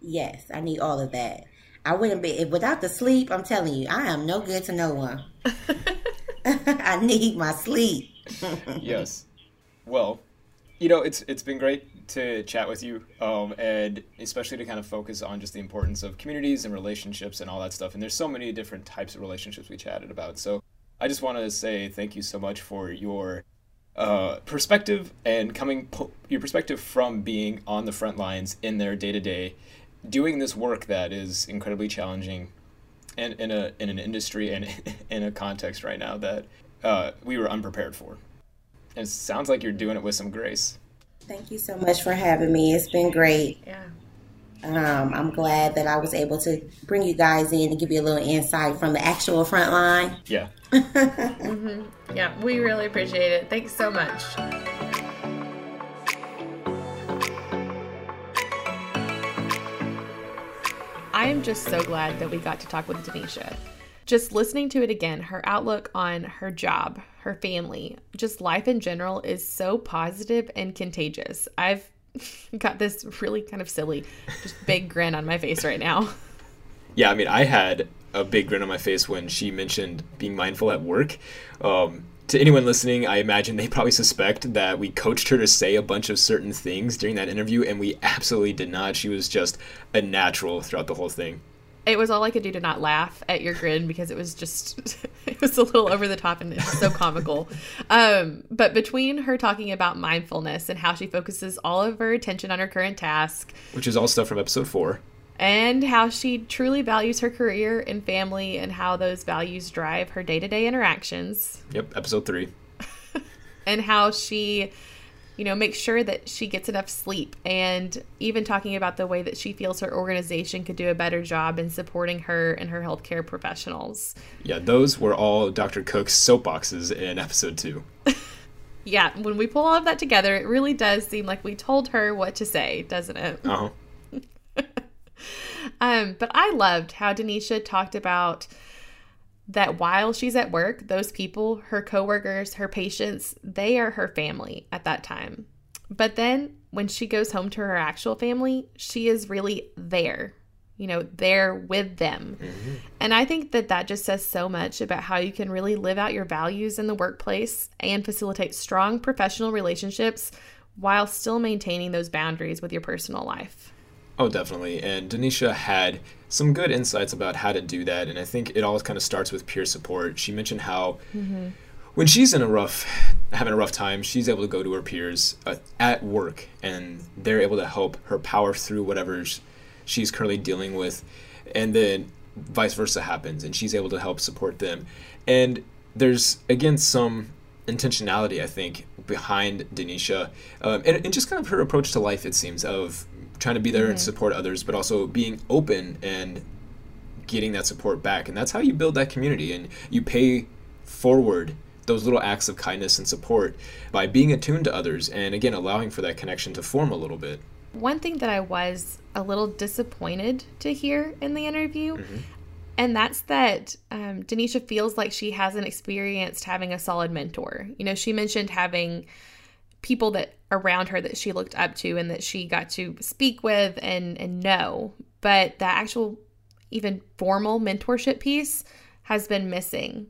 Yes, I need all of that. I wouldn't be without the sleep. I'm telling you, I am no good to no one. I need my sleep. yes. Well, you know, it's it's been great to chat with you, um, and especially to kind of focus on just the importance of communities and relationships and all that stuff. And there's so many different types of relationships we chatted about. So I just want to say thank you so much for your uh, perspective and coming po- your perspective from being on the front lines in their day to day doing this work that is incredibly challenging and in a in an industry and in a context right now that uh, we were unprepared for. And it sounds like you're doing it with some grace. Thank you so much for having me. It's been great. Yeah. Um, I'm glad that I was able to bring you guys in and give you a little insight from the actual front line. Yeah. mm-hmm. Yeah, we really appreciate it. Thanks so much. I am just so glad that we got to talk with Denisha. Just listening to it again, her outlook on her job, her family, just life in general is so positive and contagious. I've got this really kind of silly, just big grin on my face right now. Yeah, I mean, I had a big grin on my face when she mentioned being mindful at work. Um, to anyone listening, I imagine they probably suspect that we coached her to say a bunch of certain things during that interview, and we absolutely did not. She was just a natural throughout the whole thing. It was all I could do to not laugh at your grin because it was just it was a little over the top and it's so comical. Um, but between her talking about mindfulness and how she focuses all of her attention on her current task, which is all stuff from episode four, and how she truly values her career and family and how those values drive her day-to-day interactions. Yep, episode 3. and how she you know makes sure that she gets enough sleep and even talking about the way that she feels her organization could do a better job in supporting her and her healthcare professionals. Yeah, those were all Dr. Cook's soapboxes in episode 2. yeah, when we pull all of that together, it really does seem like we told her what to say, doesn't it? Uh-huh. um, but I loved how Denisha talked about that while she's at work, those people, her coworkers, her patients, they are her family at that time. But then when she goes home to her actual family, she is really there, you know, there with them. Mm-hmm. And I think that that just says so much about how you can really live out your values in the workplace and facilitate strong professional relationships while still maintaining those boundaries with your personal life. Oh, definitely. And Denisha had some good insights about how to do that. And I think it all kind of starts with peer support. She mentioned how mm-hmm. when she's in a rough, having a rough time, she's able to go to her peers uh, at work and they're able to help her power through whatever she's currently dealing with. And then vice versa happens and she's able to help support them. And there's, again, some intentionality, I think, behind Denisha, um, and, and, just kind of her approach to life. It seems of trying to be there mm-hmm. and support others, but also being open and getting that support back. And that's how you build that community and you pay forward those little acts of kindness and support by being attuned to others and again allowing for that connection to form a little bit. One thing that I was a little disappointed to hear in the interview, mm-hmm. and that's that um, Denisha feels like she hasn't experienced having a solid mentor. You know, she mentioned having people that around her that she looked up to and that she got to speak with and and know. But the actual even formal mentorship piece has been missing.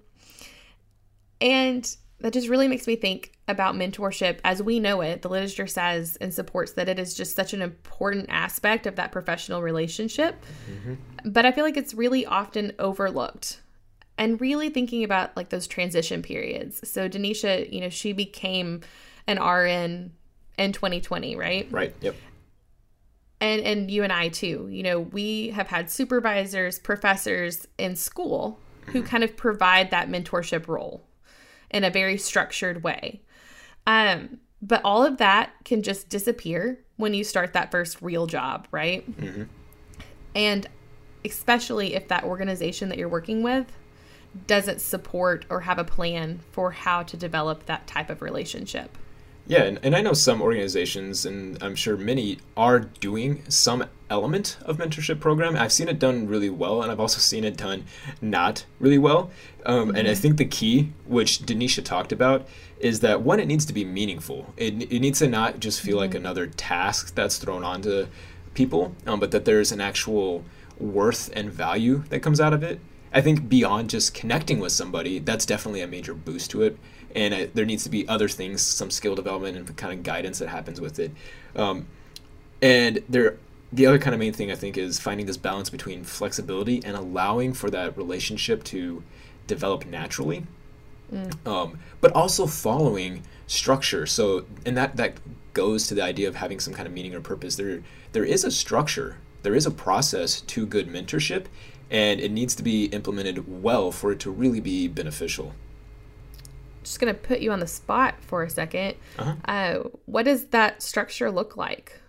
And that just really makes me think about mentorship as we know it. The literature says and supports that it is just such an important aspect of that professional relationship. Mm-hmm. but i feel like it's really often overlooked. And really thinking about like those transition periods. So denisha you know she became an RN in 2020, right? Right. Yep. And and you and I too. You know, we have had supervisors, professors in school who mm-hmm. kind of provide that mentorship role in a very structured way. Um, but all of that can just disappear when you start that first real job, right? Mm-hmm. And especially if that organization that you're working with doesn't support or have a plan for how to develop that type of relationship. Yeah, and, and I know some organizations, and I'm sure many are doing some element of mentorship program. I've seen it done really well, and I've also seen it done not really well. Um, mm-hmm. And I mm-hmm. think the key, which Denisha talked about, is that one, it needs to be meaningful. It, it needs to not just feel mm-hmm. like another task that's thrown onto people, um, but that there's an actual worth and value that comes out of it. I think beyond just connecting with somebody, that's definitely a major boost to it and I, there needs to be other things, some skill development and kind of guidance that happens with it. Um, and there, the other kind of main thing I think is finding this balance between flexibility and allowing for that relationship to develop naturally, mm. um, but also following structure. So, and that that goes to the idea of having some kind of meaning or purpose. There, there is a structure. There is a process to good mentorship, and it needs to be implemented well for it to really be beneficial just going to put you on the spot for a 2nd uh-huh. uh, what does that structure look like?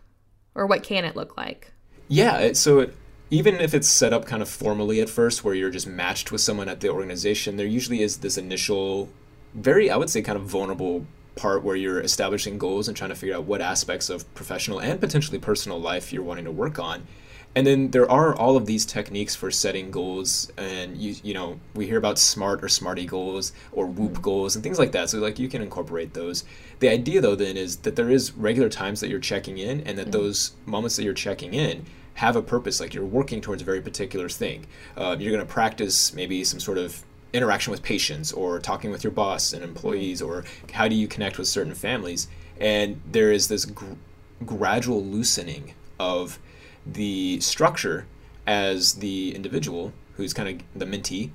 Or what can it look like? Yeah, so it, even if it's set up kind of formally at first, where you're just matched with someone at the organization, there usually is this initial, very, I would say, kind of vulnerable part where you're establishing goals and trying to figure out what aspects of professional and potentially personal life you're wanting to work on and then there are all of these techniques for setting goals and you you know we hear about smart or SMARTIE goals or WOOP mm. goals and things like that. So like you can incorporate those. The idea though then is that there is regular times that you're checking in and that mm-hmm. those moments that you're checking in have a purpose. Like you're working towards a very particular thing. Uh, you're going to practice maybe some sort of interaction with patients or talking with your boss and employees or how do you connect with certain families? And there is this gr- gradual loosening of the structure as the individual who's kind of the mentee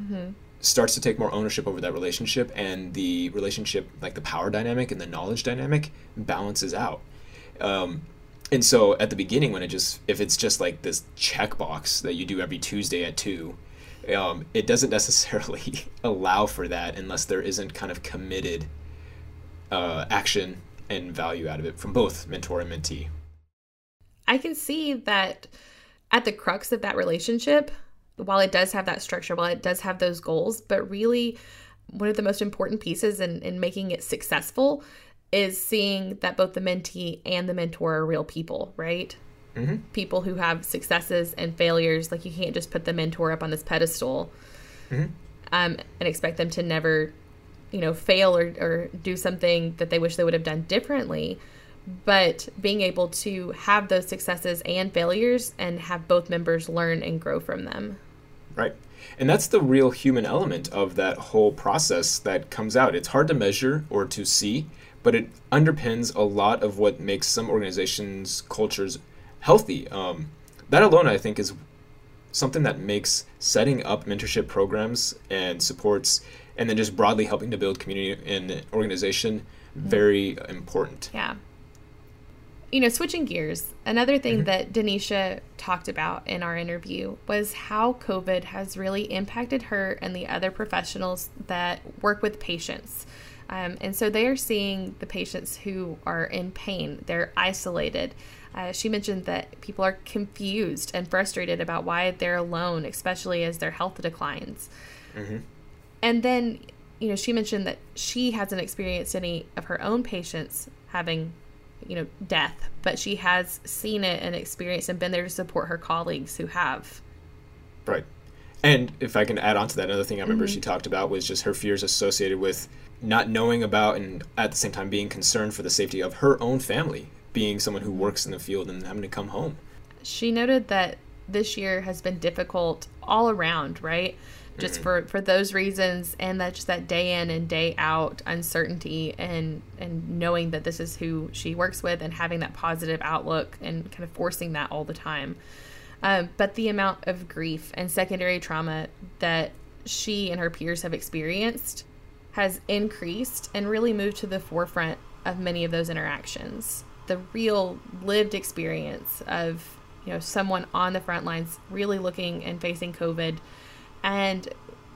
mm-hmm. starts to take more ownership over that relationship and the relationship like the power dynamic and the knowledge dynamic balances out um, and so at the beginning when it just if it's just like this checkbox that you do every tuesday at 2 um, it doesn't necessarily allow for that unless there isn't kind of committed uh, action and value out of it from both mentor and mentee I can see that at the crux of that relationship, while it does have that structure, while it does have those goals, but really one of the most important pieces in, in making it successful is seeing that both the mentee and the mentor are real people, right? mm-hmm. people who have successes and failures. Like you can't just put the mentor up on this pedestal mm-hmm. um, and expect them to never, you know, fail or, or do something that they wish they would have done differently. But being able to have those successes and failures and have both members learn and grow from them. Right. And that's the real human element of that whole process that comes out. It's hard to measure or to see, but it underpins a lot of what makes some organizations' cultures healthy. Um, that alone, I think, is something that makes setting up mentorship programs and supports, and then just broadly helping to build community in the organization mm-hmm. very important. Yeah. You know, switching gears, another thing mm-hmm. that Denisha talked about in our interview was how COVID has really impacted her and the other professionals that work with patients. Um, and so they are seeing the patients who are in pain, they're isolated. Uh, she mentioned that people are confused and frustrated about why they're alone, especially as their health declines. Mm-hmm. And then, you know, she mentioned that she hasn't experienced any of her own patients having, you know, death, but she has seen it and experienced and been there to support her colleagues who have. Right. And if I can add on to that, another thing I remember mm-hmm. she talked about was just her fears associated with not knowing about and at the same time being concerned for the safety of her own family being someone who works in the field and having to come home. She noted that this year has been difficult all around, right? Just mm-hmm. for for those reasons and that just that day in and day out uncertainty and and knowing that this is who she works with and having that positive outlook and kind of forcing that all the time. Um, but the amount of grief and secondary trauma that she and her peers have experienced has increased and really moved to the forefront of many of those interactions the real lived experience of you know someone on the front lines really looking and facing covid and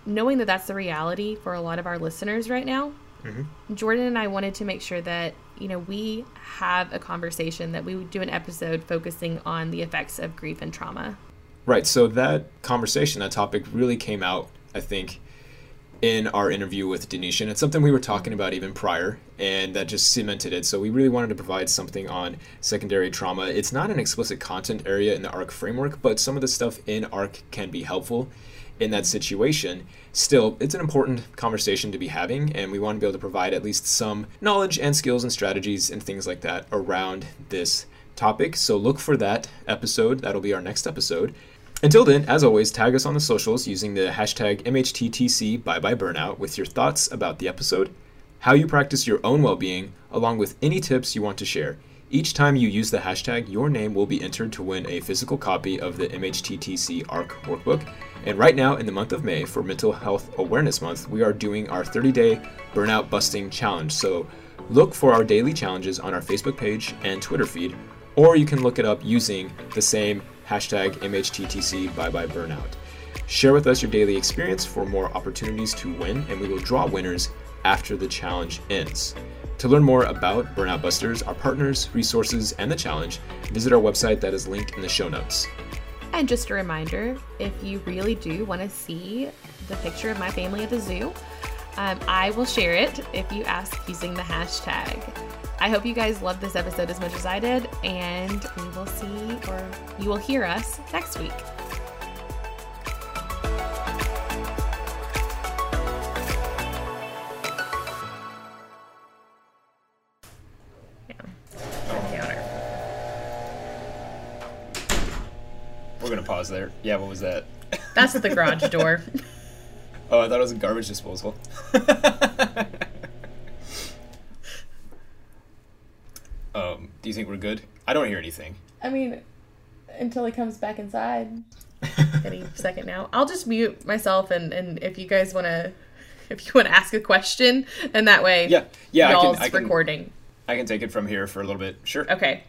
knowing that that's the reality for a lot of our listeners right now mm-hmm. jordan and i wanted to make sure that you know we have a conversation that we would do an episode focusing on the effects of grief and trauma right so that conversation that topic really came out i think in our interview with Denisha. And it's something we were talking about even prior, and that just cemented it. So we really wanted to provide something on secondary trauma. It's not an explicit content area in the ARC framework, but some of the stuff in ARC can be helpful in that situation. Still, it's an important conversation to be having, and we want to be able to provide at least some knowledge and skills and strategies and things like that around this topic. So look for that episode. That'll be our next episode. Until then, as always, tag us on the socials using the hashtag MHTTC Bye Bye Burnout with your thoughts about the episode, how you practice your own well being, along with any tips you want to share. Each time you use the hashtag, your name will be entered to win a physical copy of the MHTTC ARC workbook. And right now, in the month of May, for Mental Health Awareness Month, we are doing our 30 day burnout busting challenge. So look for our daily challenges on our Facebook page and Twitter feed, or you can look it up using the same hashtag MHTTC Bye Bye Burnout. Share with us your daily experience for more opportunities to win, and we will draw winners after the challenge ends. To learn more about Burnout Busters, our partners, resources, and the challenge, visit our website that is linked in the show notes. And just a reminder if you really do want to see the picture of my family at the zoo, um, I will share it if you ask using the hashtag. I hope you guys loved this episode as much as I did, and we will see or you will hear us next week. We're gonna pause there. Yeah, what was that? That's at the garage door. oh, I thought it was a garbage disposal. Um, do you think we're good? I don't hear anything. I mean, until he comes back inside. Any second now. I'll just mute myself, and and if you guys want to, if you want to ask a question, and that way, yeah, yeah, y'all's I can, I can, recording. I can take it from here for a little bit. Sure. Okay.